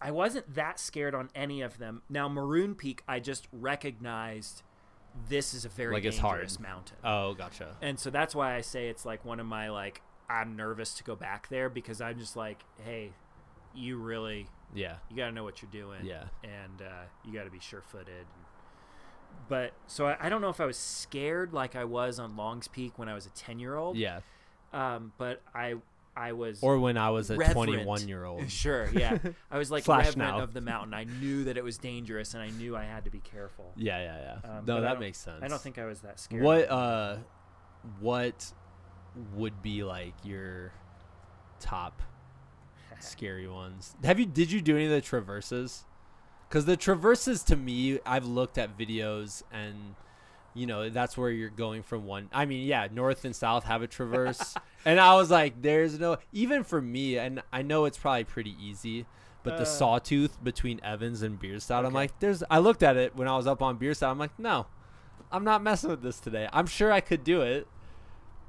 I wasn't that scared on any of them. Now Maroon Peak I just recognized this is a very Like dangerous mountain. Oh, gotcha. and so that's why I say it's like one of my like I'm nervous to go back there because I'm just like, hey, you really Yeah. you got to know what you're doing. Yeah. And uh, you got to be sure footed. But so I, I don't know if I was scared like I was on Long's Peak when I was a 10 year old. Yeah. Um, but I I was Or when I was a reverent. 21 year old. Sure, yeah. I was like Slash reverent now. of the mountain. I knew that it was dangerous and I knew I had to be careful. Yeah, yeah, yeah. Um, no, that makes sense. I don't think I was that scared. What uh what would be like your top scary ones? Have you did you do any of the traverses? Cuz the traverses to me, I've looked at videos and you know, that's where you're going from one. I mean, yeah, north and south have a traverse. and I was like, there's no even for me and I know it's probably pretty easy, but the Uh. sawtooth between Evans and Bierstadt, I'm like, there's I looked at it when I was up on Bierstadt. I'm like, no. I'm not messing with this today. I'm sure I could do it.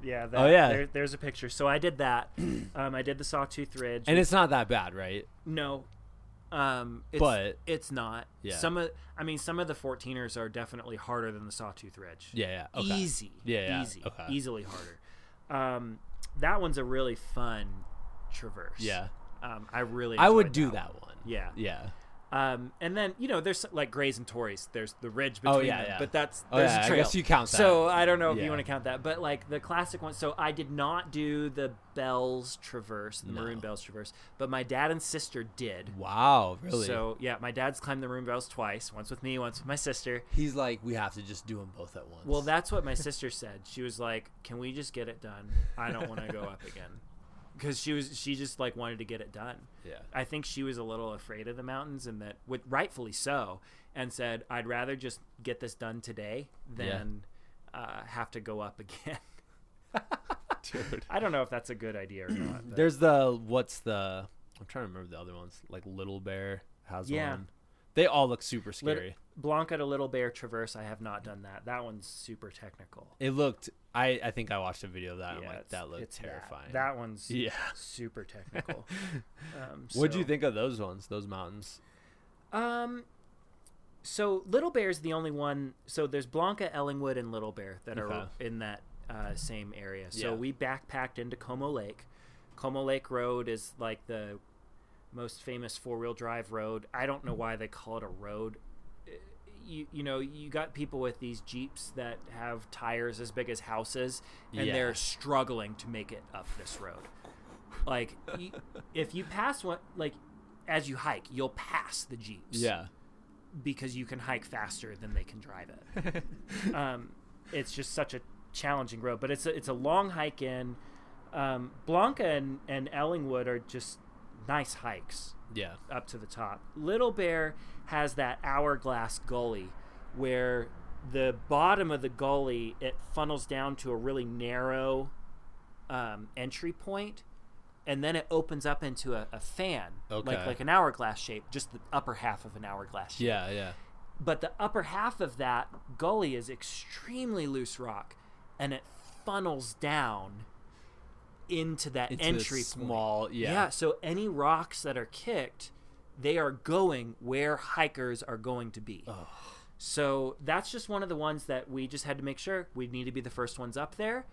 Yeah. That, Oh, yeah. There, there's a picture. So I did that. um, I did the Sawtooth Ridge. And it's not that bad, right? no. Um, it's, But- it's not. Yeah. Some of I mean some of the 14ers are definitely harder than the Sawtooth Ridge. Yeah, yeah. Okay. Easy. Yeah, yeah, Easy. okay. Easily harder. Um, that one's a really fun traverse. Yeah. Um, I really. I would enjoyed do one. that one. Yeah. Yeah. Um, and then you know there's like Grays and Torreys. There's the ridge between Oh, yeah, them, yeah. but that's Oh, there's yeah, a I trail. guess you count that. So I don't know if Yeah. you want to count that, but like the classic one. So I did not do the Bells Traverse, the No. Maroon Bells Traverse, but my dad and sister did. Wow, really? So yeah, my dad's climbed the Maroon Bells twice. Once with me, once with my sister. he's like, we have to just do them both at once. Well, that's what my sister said. She was like, "Can we just get it done? I don't want to go up again." Because she was, she just like wanted to get it done. yeah. I think she was a little afraid of the mountains, and that, with rightfully so, and said, "I'd rather just get this done today than uh, have to go up again." Dude. I don't know if that's a good idea or not. but- There's the what's the I'm trying to remember the other ones. Like Little Bear has Yeah. one. They all look super scary. Blanca to Little Bear Traverse. I have not done that. That one's super technical. It looked I I think I watched a video of that. I'm Yeah, like that looked terrifying. That, one's yeah. super technical. um, What do you think of those ones? Those mountains? Um, so Little Bear is the only one. So there's Blanca, Ellingwood, and Little Bear that are in that uh, same area. So Yeah. we backpacked into Como Lake. Como Lake Road is like the most famous four wheel drive road. I don't know why they call it a road. You, you know, you got people with these Jeeps that have tires as big as houses, and Yeah. they're struggling to make it up this road. Like, y if you pass one, like, as you hike, you'll pass the Jeeps Yeah. because you can hike faster than they can drive it. um, it's just such a challenging road, but it's a, it's a long hike in. Um, Blanca and, and Ellingwood are just nice hikes Yeah. up to the top. Little Bear has that hourglass gully where the bottom of the gully it funnels down to a really narrow um, entry point and then it opens up into a, a fan Okay. like like an hourglass shape just the upper half of an hourglass shape Yeah, yeah. but the upper half of that gully is extremely loose rock, and it funnels down into that Into entry this point. small, yeah. Yeah, so any rocks that are kicked, they are going where hikers are going to be. So that's just one of the ones that we just had to make sure we need to be the first ones up there,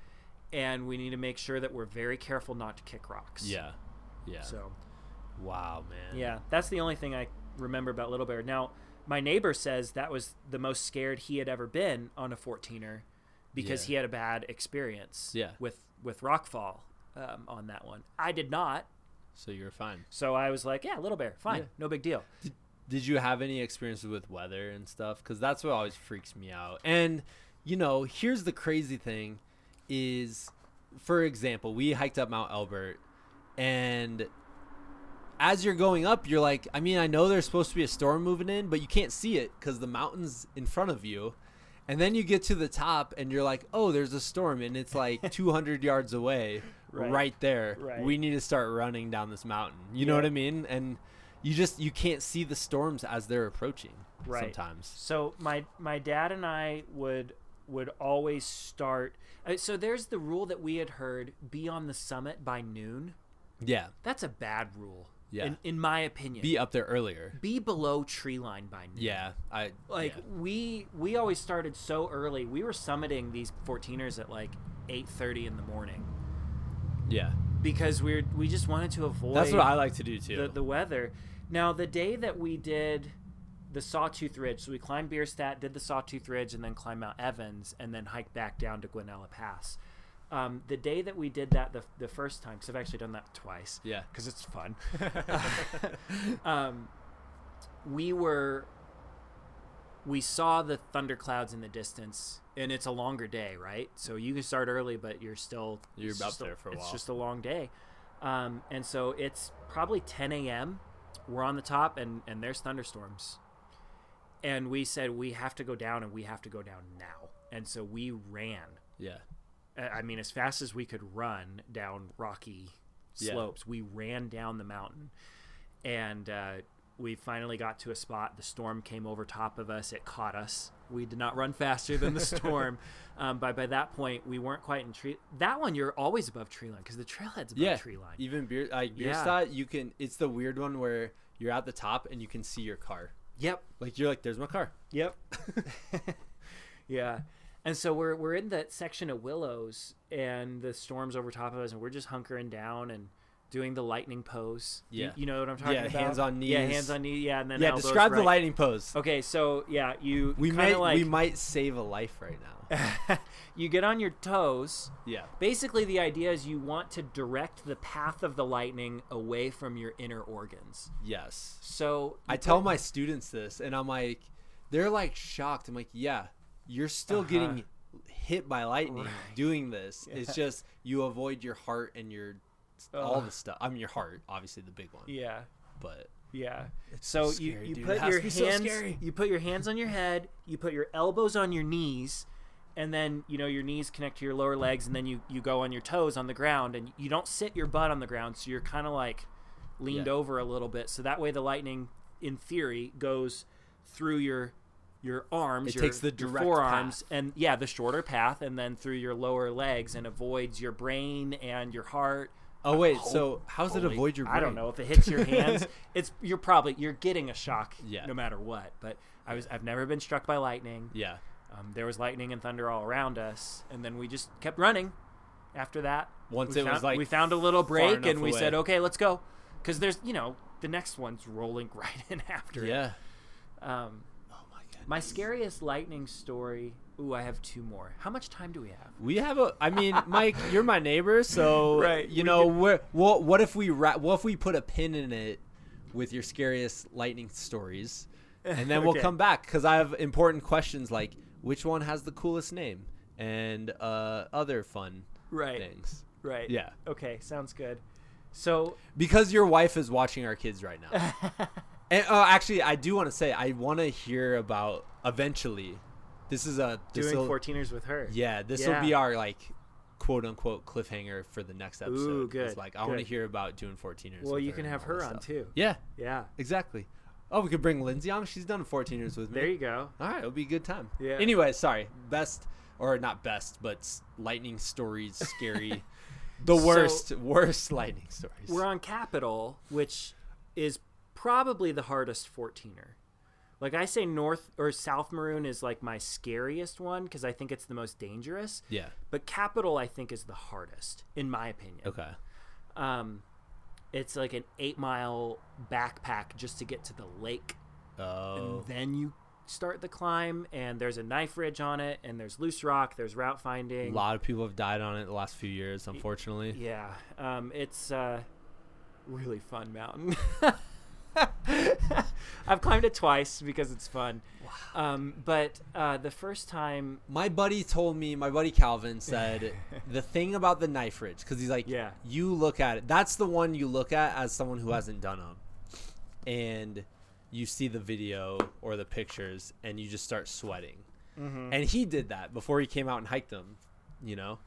and we need to make sure that we're very careful not to kick rocks. Yeah. Yeah. So wow, man. yeah, that's the only thing I remember about Little Bear. Now, my neighbor says that was the most scared he had ever been on a 14er because Yeah. he had a bad experience Yeah. with with rockfall um, on that one. I did not, So you're fine. so I was like, yeah, Little Bear, fine, Yeah. no big deal. Did you have any experiences with weather and stuff? Because that's what always freaks me out. And you know, here's the crazy thing: is, for example, we hiked up Mount Elbert, and as you're going up, you're like, I mean, I know there's supposed to be a storm moving in, but you can't see it because the mountain's in front of you. And then you get to the top, and you're like, oh, there's a storm, and it's like 200 yards away, Right. right, there. Right. We need to start running down this mountain. You know what I mean? And you just you can't see the storms as they're approaching Right. sometimes. So my my dad and I would would always start. Uh, so there's the rule that we had heard: be on the summit by noon. Yeah, That's a bad rule. Yeah. In, in my opinion, be up there earlier. be below tree line by noon. Yeah, I like yeah. we we always started so early we were summiting these 14ers at like 8.30 in the morning yeah. because we're we just wanted to avoid That's what I like to do too. the, the weather now the day that we did the sawtooth ridge so we climbed bierstadt did the sawtooth ridge and then climbed mount evans and then hiked back down to Guanella Pass um, the day that we did that the, the first time because i've actually done that twice yeah, because it's fun. um, we were, we saw the thunderclouds in the distance, and it's a longer day, right? So you can start early, but you're still You're it's up just there for a It's while. just a long day, um, and so it's probably 10 a.m. We're on the top, and and there's thunderstorms, and we said we have to go down, and we have to go down now, and so we ran. yeah, I I mean, as fast as we could run down rocky Yeah. slopes, we ran down the mountain, and uh, we finally got to a spot. The storm came over top of us. It caught us. We did not run faster than the storm, um, but by that point, we weren't quite in tree. That one, you're always above tree line because the trailhead's above yeah. tree line. Even beer like Yeah. Bierstadt, you can. It's the weird one where you're at the top and you can see your car. Yep. Like you're like, there's my car. Yep. yeah. And so we're we're in that section of willows and the storm's over top of us and we're just hunkering down and doing the lightning pose. Yeah. You, know what I'm talking Yeah, about? hands on knees. Yeah, hands on knees. Yeah, and then yeah, describe the lightning pose. Okay, so yeah, you We might like we might save a life right now. you get on your toes. yeah, Basically the idea is you want to direct the path of the lightning away from your inner organs. yes. So I you tell my students this, and I'm like, they're like shocked. I'm like, yeah, you're still Uh-huh. getting hit by lightning Right. doing this. It's just you avoid your heart and your all the stuff. I mean, your heart, obviously the big one, Yeah. but Yeah. So you, scary, you dude. It put your to be so hands you put your hands on your head, you put your elbows on your knees, and then you know your knees connect to your lower legs and then you you go on your toes on the ground and you don't sit your butt on the ground, so you're kind of like leaned Yeah. over a little bit so that way the lightning in theory goes through your your arms, It your, takes the direct forearms, path. and yeah, the shorter path, and then through your lower legs, and avoids your brain and your heart. oh wait, so how does it avoid your? Brain? I don't know if it hits your hands. it's you're probably you're getting a shock Yeah. no matter what. But I was I've never been struck by lightning. Yeah, Um, there was lightning and thunder all around us, and then we just kept running. After that, Once it found, was like we found a little break, and we away. said, okay, let's go, because there's you know the next one's rolling right in after yeah. it. Um, my scariest lightning story. Ooh, I have two more. How much time do we have? We have a. I mean, Mike, you're my neighbor, so Right, You we know, can- we're, what what if we ra- what if we put a pin in it with your scariest lightning stories, and then we'll come back because I have important questions like which one has the coolest name and uh, other fun Right. things. Right. Yeah, Okay. Sounds good. So because your wife is watching our kids right now. and uh, actually, I do want to say I want to hear about eventually. This is a doing will- 14ers with her. Yeah, this will be our like quote unquote cliffhanger for the next episode. Ooh, It's good, like I want to hear about doing 14ers. Well, you can have her on stuff. too. Yeah, Yeah. exactly. Oh, we could bring Lindsay on. She's done 14ers with me. There you go. All right, it'll be a good time. Yeah. Anyway, sorry. Best or not best, but lightning stories, scary. the So- worst, worst lightning stories. We're on Capitol, which is probably the hardest 14er. Like I say, North or South Maroon is like my scariest one because I think it's the most dangerous. yeah. But Capitol, I think, is the hardest, in my opinion. Okay. Um, it's like an eight mile backpack just to get to the lake, Oh. and then you start the climb. And there's a knife ridge on it, and there's loose rock, there's route finding. A lot of people have died on it the last few years, unfortunately. Yeah, um, it's uh, really fun mountain. I've climbed it twice because it's fun. Um, but uh, the first time, My buddy told me, my buddy Calvin said the thing about the knife ridge, because he's like, Yeah. you look at it. That's the one you look at as someone who hasn't done them, and you see the video or the pictures, and you just start sweating. And he did that before he came out and hiked them, you know.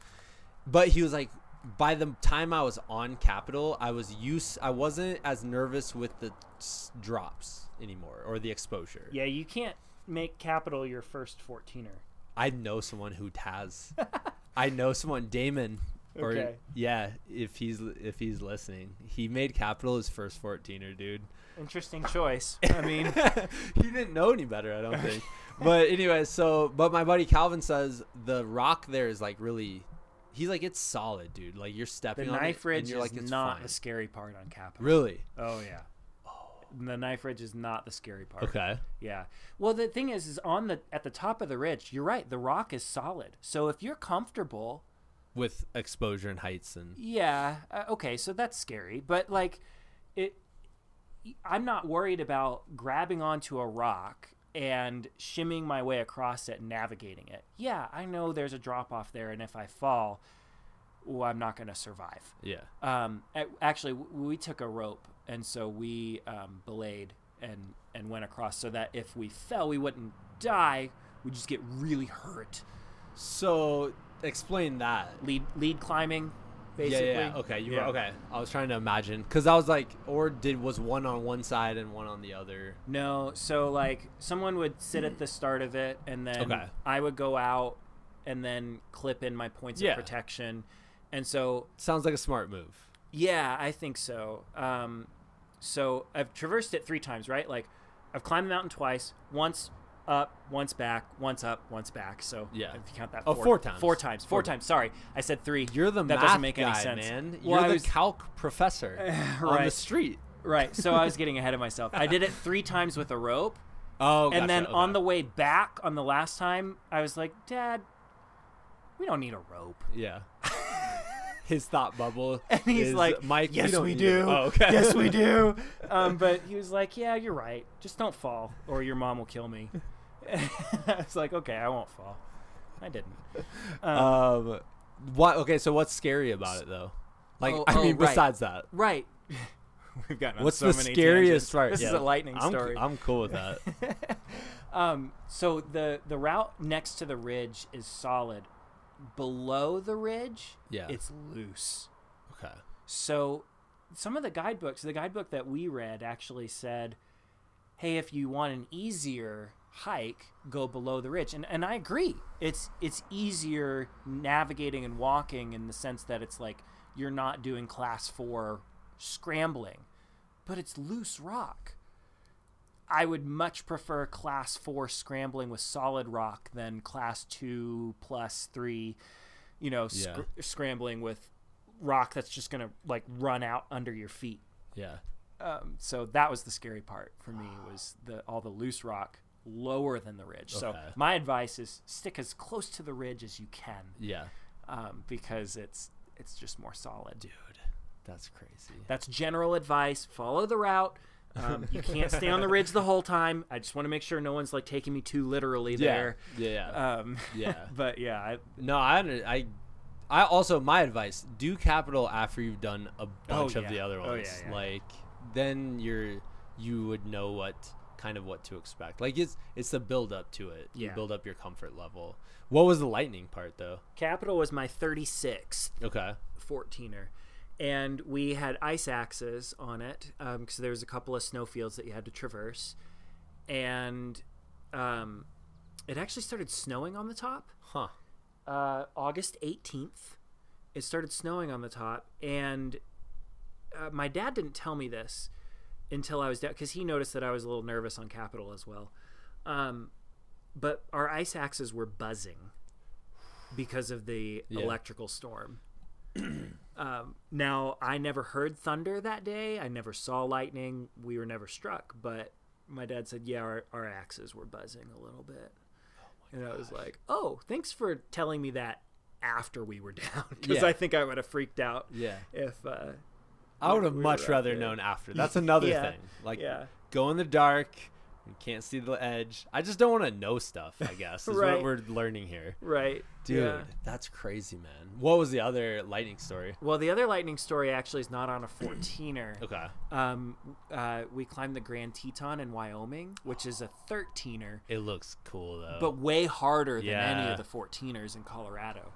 But he was like, by the time I was on Capitol, I was used. I wasn't as nervous with the drops anymore or the exposure. yeah, you can't make Capitol your first 14er. I know someone who has. I know someone, Damon. Or Okay. yeah, if he's if he's listening, he made Capitol his first 14er, dude. Interesting choice. I mean, he didn't know any better, I don't think. but anyway, so but my buddy Calvin says the rock there is like really. He's like it's solid, dude. Like you're the stepping on knife it, ridge and you're is like it's not fine. the scary part on Capitol. Really? Oh yeah. The knife ridge is not the scary part. Okay. Yeah. Well, the thing is, is on the at the top of the ridge. You're right. The rock is solid. So if you're comfortable, With exposure and heights and yeah, uh, okay. So that's scary. But like, it. I'm not worried about grabbing onto a rock and shimming my way across it and navigating it. Yeah, I know there's a drop off there, and if I fall, I'm not going to survive. yeah. Um, actually, we took a rope, and so we um, belayed and and went across so that if we fell, we wouldn't die. We just get really hurt. So explain that. Lead lead climbing, basically. Yeah, yeah. Okay, you Yeah. were okay. I was trying to imagine because I was like, or did was one on one side and one on the other? No, so like someone would sit at the start of it, and then Okay. I would go out and then clip in my points Yeah. of protection, and so Sounds like a smart move. Yeah, I think so. Um, so I've traversed it three times, right? Like I've climbed the mountain twice, once up, once back, once up, once back. So Yeah. if you count that, Oh, four, four times. four times, four, Four times. Sorry, I said three. You're the that math doesn't make guy, any sense, man. Well, You're I the was- calc professor on the street. Right. So I was getting ahead of myself. I did it three times with a rope, Oh, and then on the way back, on the last time, I was like, Dad, we don't need a rope. yeah. His thought bubble. And he's is, like, Mike, yes, don't we do. Oh, okay. Yes, we do. Um, but he was like, yeah, you're right. Just don't fall, or your mom will kill me. I was like, okay, I won't fall. I didn't. Um, um, what? Okay, so what's scary about it though? Like, Oh, I oh, mean, right. besides that, right. We've gotten what's so the many scariest tangents. part? This is Yeah, a lightning I'm, story. I'm cool with that. Um, so the the route next to the ridge is solid. Below the ridge, Yeah. it's loose. okay. So some of the guidebooks, the guidebook that we read actually said, "Hey, if you want an easier hike, go below the ridge." And and I agree. It's it's easier navigating and walking in the sense that it's like you're not doing class 4 scrambling, but it's loose rock. I would much prefer class 4 scrambling with solid rock than class 2 plus 3, you know, sc- Yeah. scrambling with rock that's just gonna like run out under your feet. Yeah. Um, so that was the scary part for me was the all the loose rock lower than the ridge. So my advice is stick as close to the ridge as you can Yeah. um, because it's it's just more solid. Dude, that's crazy. That's general advice. Follow the route. Um, you can't stay on the ridge the whole time. I just want to make sure no one's like taking me too literally there. Yeah. Yeah. Um, Yeah. but yeah, I, No, I, I, I also my advice: do capitol after you've done a bunch of yeah. the other Oh, ones. yeah, yeah. Like then you're you would know what kind of what to expect. Like it's it's the build up to it. You build up your comfort level. What was the lightning part though? Capitol was my 36th Okay. 14er and we had ice axes on it because there was a couple of snowfields that you had to traverse, and um, it actually started snowing on the top. Huh. Uh, August eighteenth, it started snowing on the top, and uh, my dad didn't tell me this until I was down because he noticed that I was a little nervous on Capitol as well. Um, but our ice axes were buzzing because of the Yeah. electrical storm. um, now, I never heard thunder that day. I never saw lightning. We were never struck. But my dad said, yeah, our, our axes were buzzing a little bit. and I was like, oh, thanks for telling me that after we were down. Because Yeah. I think I would have freaked out Yeah. if. Uh, I would have we much rather there. known after. That's another Yeah. thing. Like yeah. go in the dark. You can't see the edge. I just don't want to know stuff. I guess is Right. what we're learning here, Right. dude. Yeah. That's crazy, man. What was the other lightning story? Well, the other lightning story actually is not on a 14er. Okay, Um, uh, we climbed the Grand Teton in Wyoming, which is a 13er, it looks cool though. but way harder than any of the 14ers in Colorado.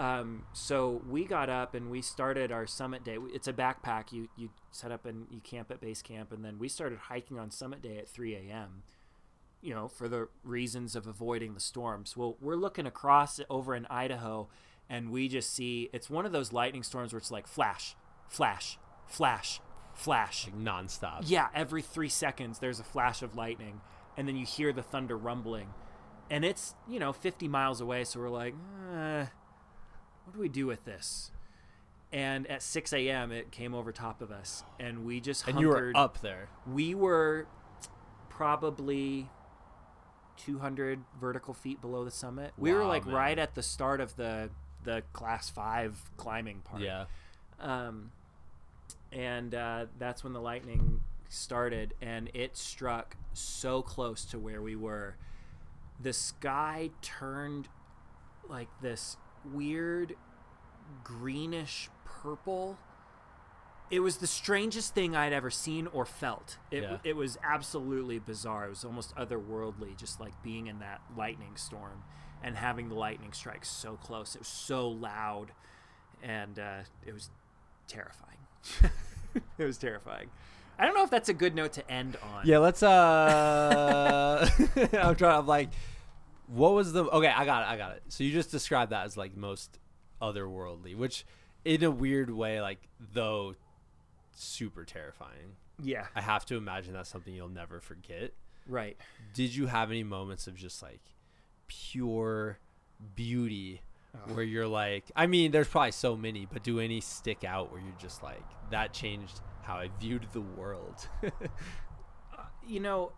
Um, so we got up and we started our summit day. It's a backpack. You you set up and you camp at base camp, and then we started hiking on summit day at 3 a.m. You know, for the reasons of avoiding the storms. Well, we're looking across over in Idaho, and we just see it's one of those lightning storms where it's like flash, flash, flash, flash. like nonstop. Yeah, every three seconds there's a flash of lightning, and then you hear the thunder rumbling, and it's you know 50 miles away. So we're like, uh, what do we do with this? And at 6 a.m. it came over top of us, and we just and you were up there. We were probably 200 vertical feet below the summit. we were like man. right at the start of the the class five climbing part Yeah. um, and uh, that's when the lightning started, and it struck so close to where we were. The sky turned like this weird greenish purple. It was the strangest thing I'd ever seen or felt. It, Yeah. it was absolutely bizarre. It was almost otherworldly, just like being in that lightning storm and having the lightning strike so close. It was so loud, and uh, it was terrifying. it was terrifying. I don't know if that's a good note to end on. Yeah, let's uh I'm trying I'm like what was the Okay, I got it. I got it. So you just described that as like most otherworldly, which in a weird way like though super terrifying. Yeah. I have to imagine that's something you'll never forget. Right. Did you have any moments of just like pure beauty where you're like I mean there's probably so many, but do any stick out where you're just like that changed how I viewed the world? Uh, you know,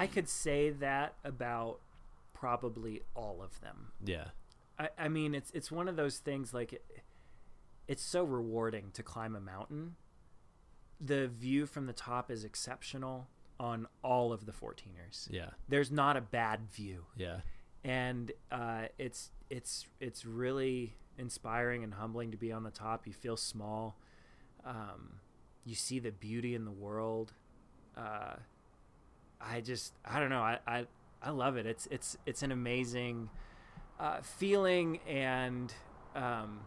I could say that about probably all of them. yeah. I, I mean, it's it's one of those things like it, it's so rewarding to climb a mountain. The view from the top is exceptional on all of the 14ers. Yeah. There's not a bad view. Yeah. and uh, it's it's it's really inspiring and humbling to be on the top. You feel small. Um, you see the beauty in the world. Uh, I just I don't know. I, I I love it. It's it's it's an amazing uh, feeling and um,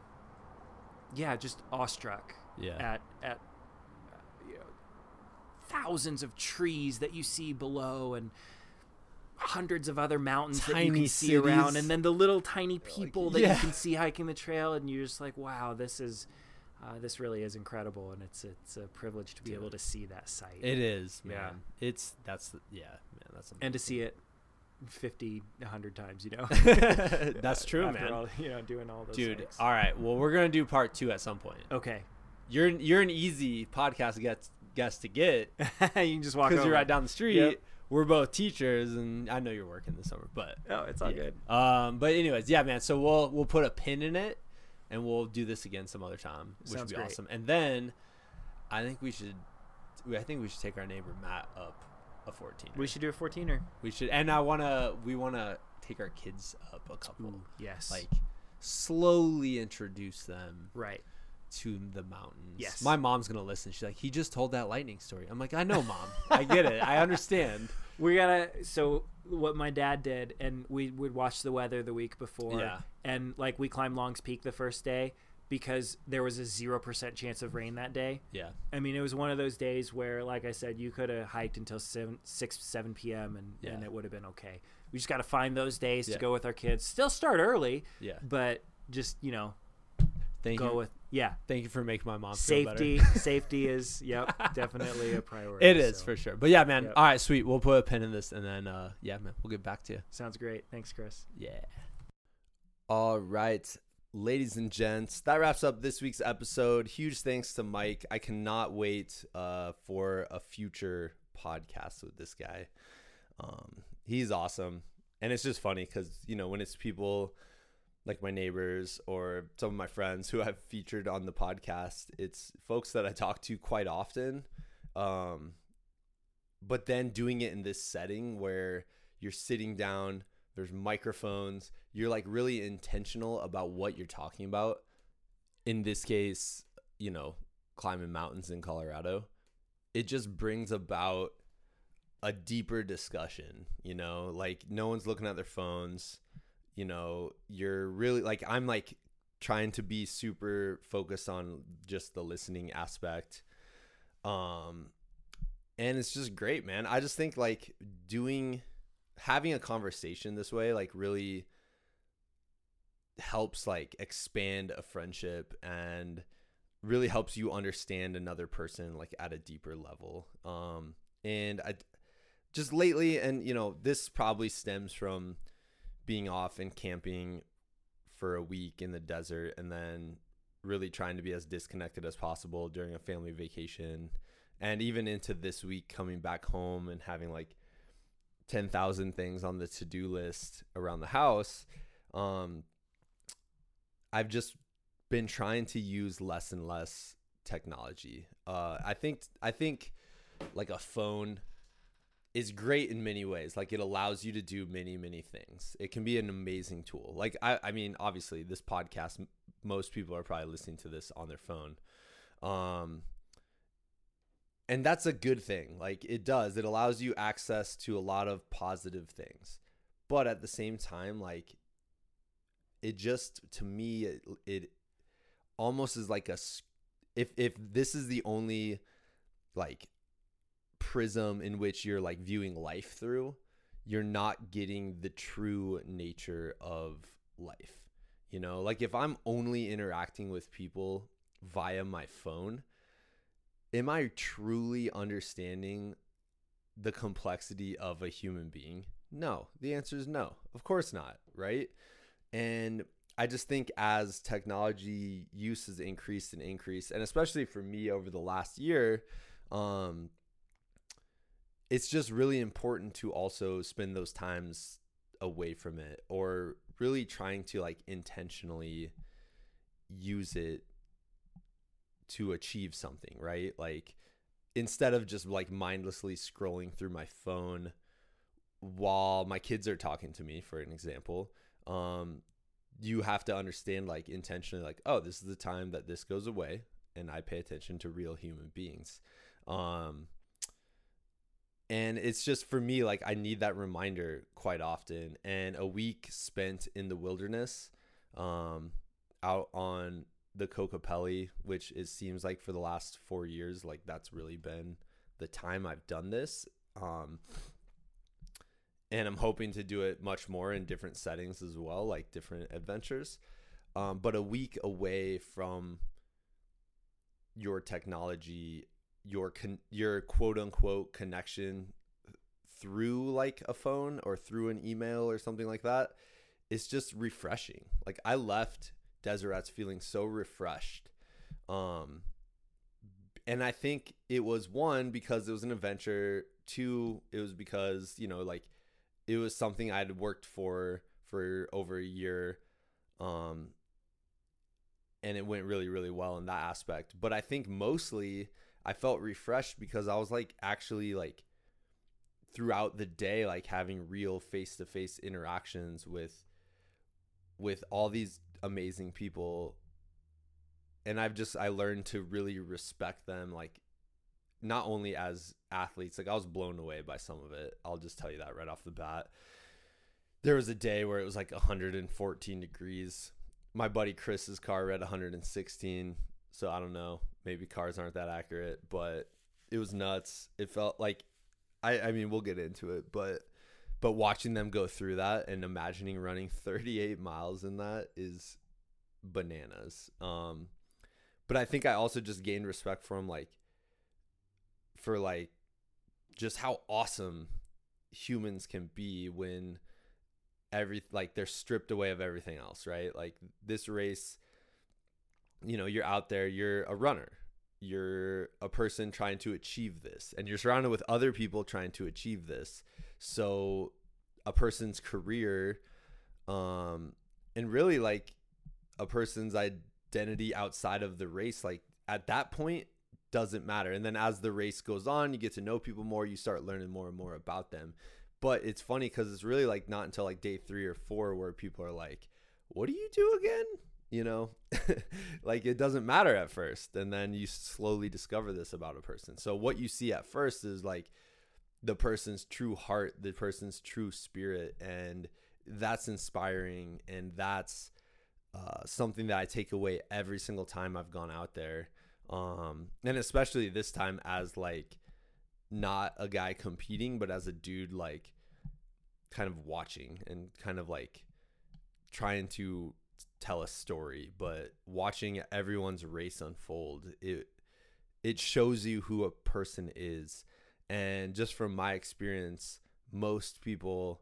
yeah, just awestruck Yeah. at at uh, you know, thousands of trees that you see below and hundreds of other mountains that you Tiny can see around and then the little tiny people that yeah. you can see hiking the trail and you're just like wow this is uh, this really is incredible and it's it's a privilege to be Dude. able to see that sight It is, man. Yeah. It's that's yeah, man. That's and to see it 50 100 times you know that's true, After man. all, you know doing all those Dude, things. all right. Well, we're gonna do part two at some point. okay You're you're an easy podcast guest guest to get you can just walk because you're right down the street. Yep. We're both teachers, and I know you're working this summer, but oh it's all yeah. good Um, but anyways, yeah, man. So we'll we'll put a pin in it, and we'll do this again some other time, which Sounds would be great. awesome. And then, I think we should, I think we should take our neighbor Matt up a 14. we should do a 14er We should, and I wanna, we wanna take our kids up a couple, yes like slowly introduce them right to the mountains. Yes. my mom's gonna listen. She's like, he just told that lightning story. I'm like, I know, mom. I get it. I understand. we gotta so what my dad did and we would watch the weather the week before Yeah. and like we climbed longs peak the first day because there was a 0% chance of rain that day. Yeah. I mean, it was one of those days where, like I said, you could have hiked until 7, 6, 7 p.m. and, Yeah. and it would have been okay. We just got to find those days Yeah. to go with our kids. Still start early, Yeah. but just, you know, Thank go you. with, yeah. Thank you for making my mom feel better. Safety, safety is, yep, definitely a priority. It is so. for sure. But yeah, man. Yep. All right, sweet. We'll put a pin in this and then uh yeah, man, we'll get back to you. Sounds great. Thanks, Chris. Yeah. All right. Ladies and gents, that wraps up this week's episode. Huge thanks to Mike. I cannot wait uh, for a future podcast with this guy. Um, he's awesome. And it's just funny because, you know, when it's people like my neighbors or some of my friends who I've featured on the podcast, it's folks that I talk to quite often. Um, but then doing it in this setting where you're sitting down, there's microphones, you're like really intentional about what you're talking about. In this case, you know, climbing mountains in Colorado. It just brings about a deeper discussion, you know, like no one's looking at their phones. You know, you're really like I'm like trying to be super focused on just the listening aspect. Um and it's just great, man. I just think like doing having a conversation this way like really helps like expand a friendship and really helps you understand another person like at a deeper level. Um and I just lately and you know, this probably stems from being off and camping for a week in the desert and then really trying to be as disconnected as possible during a family vacation and even into this week coming back home and having like 10,000 things on the to-do list around the house. Um I've just been trying to use less and less technology. Uh I think I think like a phone is great in many ways. Like it allows you to do many many things. It can be an amazing tool. Like I I mean obviously this podcast most people are probably listening to this on their phone. Um and that's a good thing like it does it allows you access to a lot of positive things but at the same time like it just to me it, it almost is like a if if this is the only like prism in which you're like viewing life through you're not getting the true nature of life you know? Like if i'm only interacting with people via my phone am I truly understanding the complexity of a human being? No. The answer is no. Of course not, right? And I just think as technology use has increased and increased, and especially for me over the last year, um, it's just really important to also spend those times away from it or really trying to like intentionally use it to achieve something, right? Like instead of just like mindlessly scrolling through my phone while my kids are talking to me, for an example, um, you have to understand like intentionally, like, oh, this is the time that this goes away and I pay attention to real human beings. Um, and it's just for me, like, I need that reminder quite often. And a week spent in the wilderness, um, out on the Kokopelli, which it seems like for the last four years, like that's really been the time I've done this. Um, and I'm hoping to do it much more in different settings as well, like different adventures. Um, but a week away from your technology, your con- your quote unquote connection through like a phone or through an email or something like that, it's just refreshing. Like I left Desert Rats feeling so refreshed. Um, and I think it was one because it was an adventure. Two, it was because you know like it was something I'd worked for for over a year, um, and it went really really well in that aspect. But I think mostly I felt refreshed because I was like actually like throughout the day like having real face to face interactions with with all these amazing people and I've just I learned to really respect them like not only as athletes like I was blown away by some of it I'll just tell you that right off the bat there was a day where it was like 114 degrees my buddy Chris's car read 116. So I don't know. Maybe cars aren't that accurate, but it was nuts. It felt like, I, I mean, we'll get into it, but but watching them go through that and imagining running 38 miles in that is bananas. Um, but I think I also just gained respect for him, like for like just how awesome humans can be when every like they're stripped away of everything else, right? Like this race, you know, you're out there, you're a runner. You're a person trying to achieve this and you're surrounded with other people trying to achieve this. So a person's career um and really like a person's identity outside of the race like at that point doesn't matter. And then as the race goes on, you get to know people more, you start learning more and more about them. But it's funny because it's really like not until like day three or four where people are like, what do you do again? You know, like it doesn't matter at first. And then you slowly discover this about a person. So what you see at first is like the person's true heart, the person's true spirit. And that's inspiring. And that's uh, something that I take away every single time I've gone out there um and especially this time as like not a guy competing but as a dude like kind of watching and kind of like trying to tell a story but watching everyone's race unfold it it shows you who a person is and just from my experience most people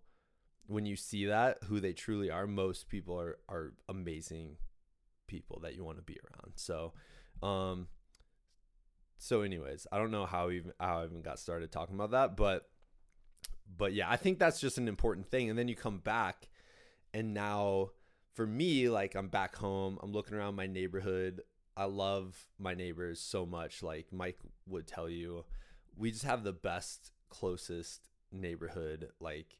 when you see that who they truly are most people are are amazing people that you want to be around so um, so, anyways, I don't know how even how I even got started talking about that, but but yeah, I think that's just an important thing. And then you come back, and now for me, like I'm back home, I'm looking around my neighborhood. I love my neighbors so much. Like Mike would tell you, we just have the best, closest neighborhood. Like,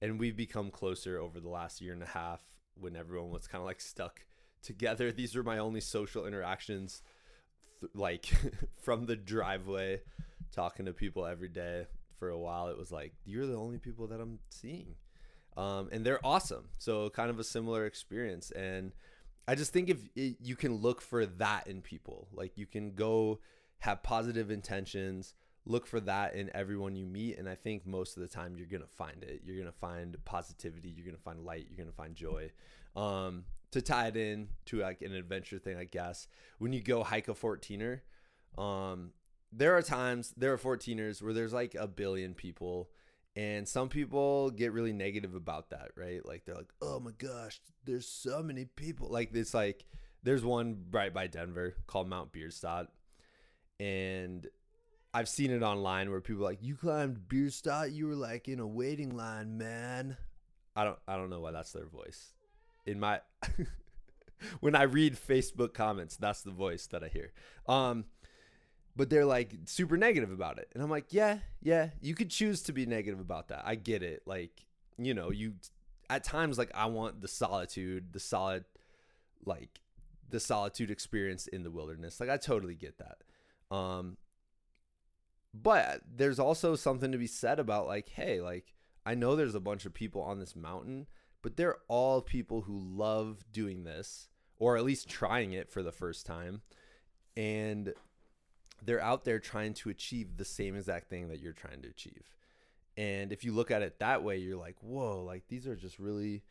and we've become closer over the last year and a half when everyone was kind of like stuck together. These were my only social interactions like from the driveway talking to people every day for a while it was like you're the only people that i'm seeing um, and they're awesome so kind of a similar experience and i just think if it, you can look for that in people like you can go have positive intentions look for that in everyone you meet and i think most of the time you're gonna find it you're gonna find positivity you're gonna find light you're gonna find joy um, to tie it in to like an adventure thing, I guess. When you go hike a 14er, um, there are times there are 14ers where there's like a billion people and some people get really negative about that, right? Like they're like, "Oh my gosh, there's so many people." Like it's like there's one right by Denver called Mount Bierstadt, and I've seen it online where people like, "You climbed Bierstadt, you were like in a waiting line, man." I don't I don't know why that's their voice in my when I read Facebook comments, that's the voice that I hear. Um, but they're like super negative about it, and I'm like, yeah, yeah, you could choose to be negative about that. I get it. Like, you know, you at times like I want the solitude, the solid, like the solitude experience in the wilderness. Like I totally get that. Um, but there's also something to be said about like, hey, like I know there's a bunch of people on this mountain but they're all people who love doing this or at least trying it for the first time. And they're out there trying to achieve the same exact thing that you're trying to achieve. And if you look at it that way you're like whoa like these are just really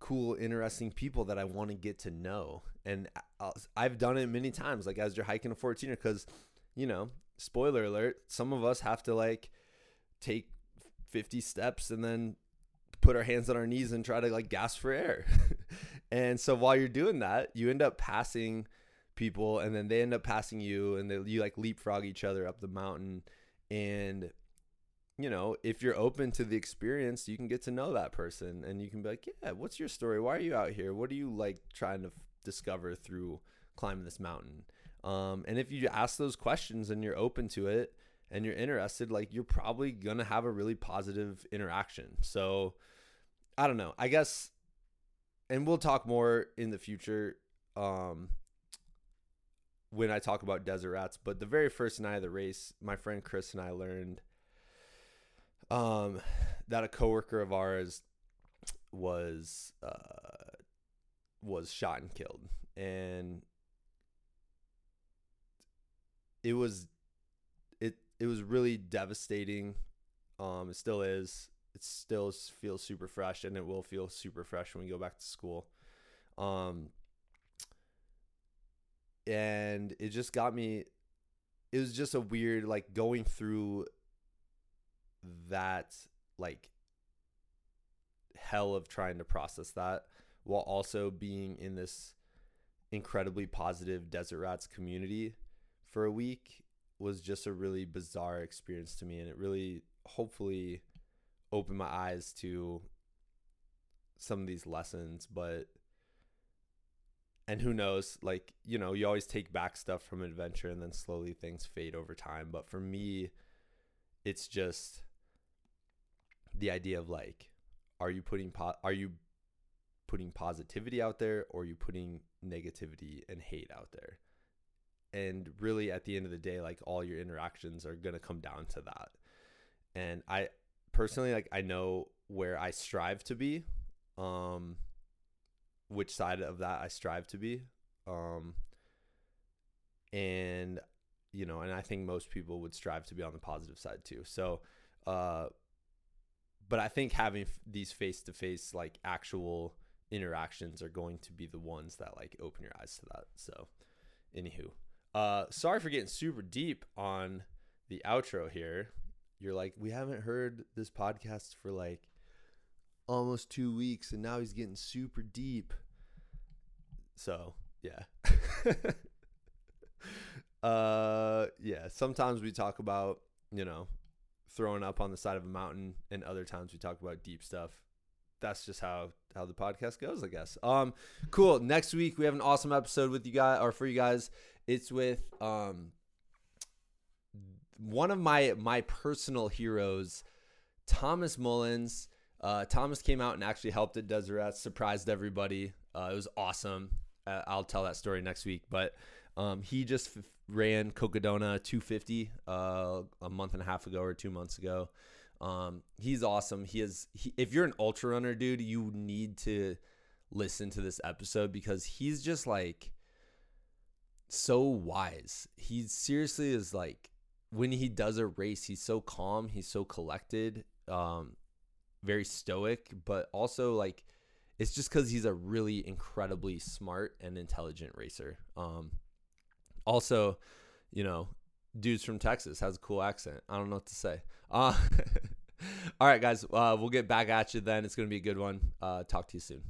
cool interesting people that i want to get to know. And uh, i've done it many times like as you're hiking a 14er because you know spoiler alert some of us have to like take 50 steps and then put our hands on our knees and try to like gasp for air. and so while you're doing that, you end up passing people and then they end up passing you and they, you like leapfrog each other up the mountain and you know, if you're open to the experience, you can get to know that person and you can be like, "Yeah, what's your story? Why are you out here? What are you like trying to f- discover through climbing this mountain?" Um, and if you ask those questions and you're open to it and you're interested, like you're probably gonna have a really positive interaction. So I don't know. I guess, and we'll talk more in the future um, when I talk about desert rats. But the very first night of the race, my friend Chris and I learned um, that a coworker of ours was uh, was shot and killed, and it was it it was really devastating. Um, it still is. It still feels super fresh, and it will feel super fresh when we go back to school. Um, and it just got me. It was just a weird like going through that like hell of trying to process that while also being in this incredibly positive desert rats community for a week was just a really bizarre experience to me and it really hopefully opened my eyes to some of these lessons but and who knows like you know you always take back stuff from adventure and then slowly things fade over time but for me it's just the idea of like are you putting po- are you putting positivity out there or are you putting negativity and hate out there and really at the end of the day like all your interactions are going to come down to that. And i personally like i know where i strive to be um which side of that i strive to be um and you know and i think most people would strive to be on the positive side too. So uh but I think having f- these face to face like actual interactions are going to be the ones that like open your eyes to that. So, anywho, uh, sorry for getting super deep on the outro here. You're like, we haven't heard this podcast for like almost two weeks, and now he's getting super deep. So, yeah. uh, yeah. Sometimes we talk about, you know, throwing up on the side of a mountain, and other times we talk about deep stuff. That's just how how the podcast goes, I guess. Um, cool. Next week we have an awesome episode with you guys, or for you guys. It's with um one of my my personal heroes, Thomas Mullins. Uh, Thomas came out and actually helped at Desert Rats, surprised everybody. Uh, it was awesome. Uh, I'll tell that story next week, but um, he just f- ran Cocodona 250 uh, a month and a half ago or two months ago. Um, he's awesome. He is. He, if you're an ultra runner, dude, you need to listen to this episode because he's just like so wise. He seriously is like when he does a race, he's so calm. He's so collected. Um, very stoic, but also like it's just because he's a really incredibly smart and intelligent racer. Um, also, you know, dudes from Texas has a cool accent. I don't know what to say. Uh, all right, guys, uh, we'll get back at you then. It's going to be a good one. Uh, talk to you soon.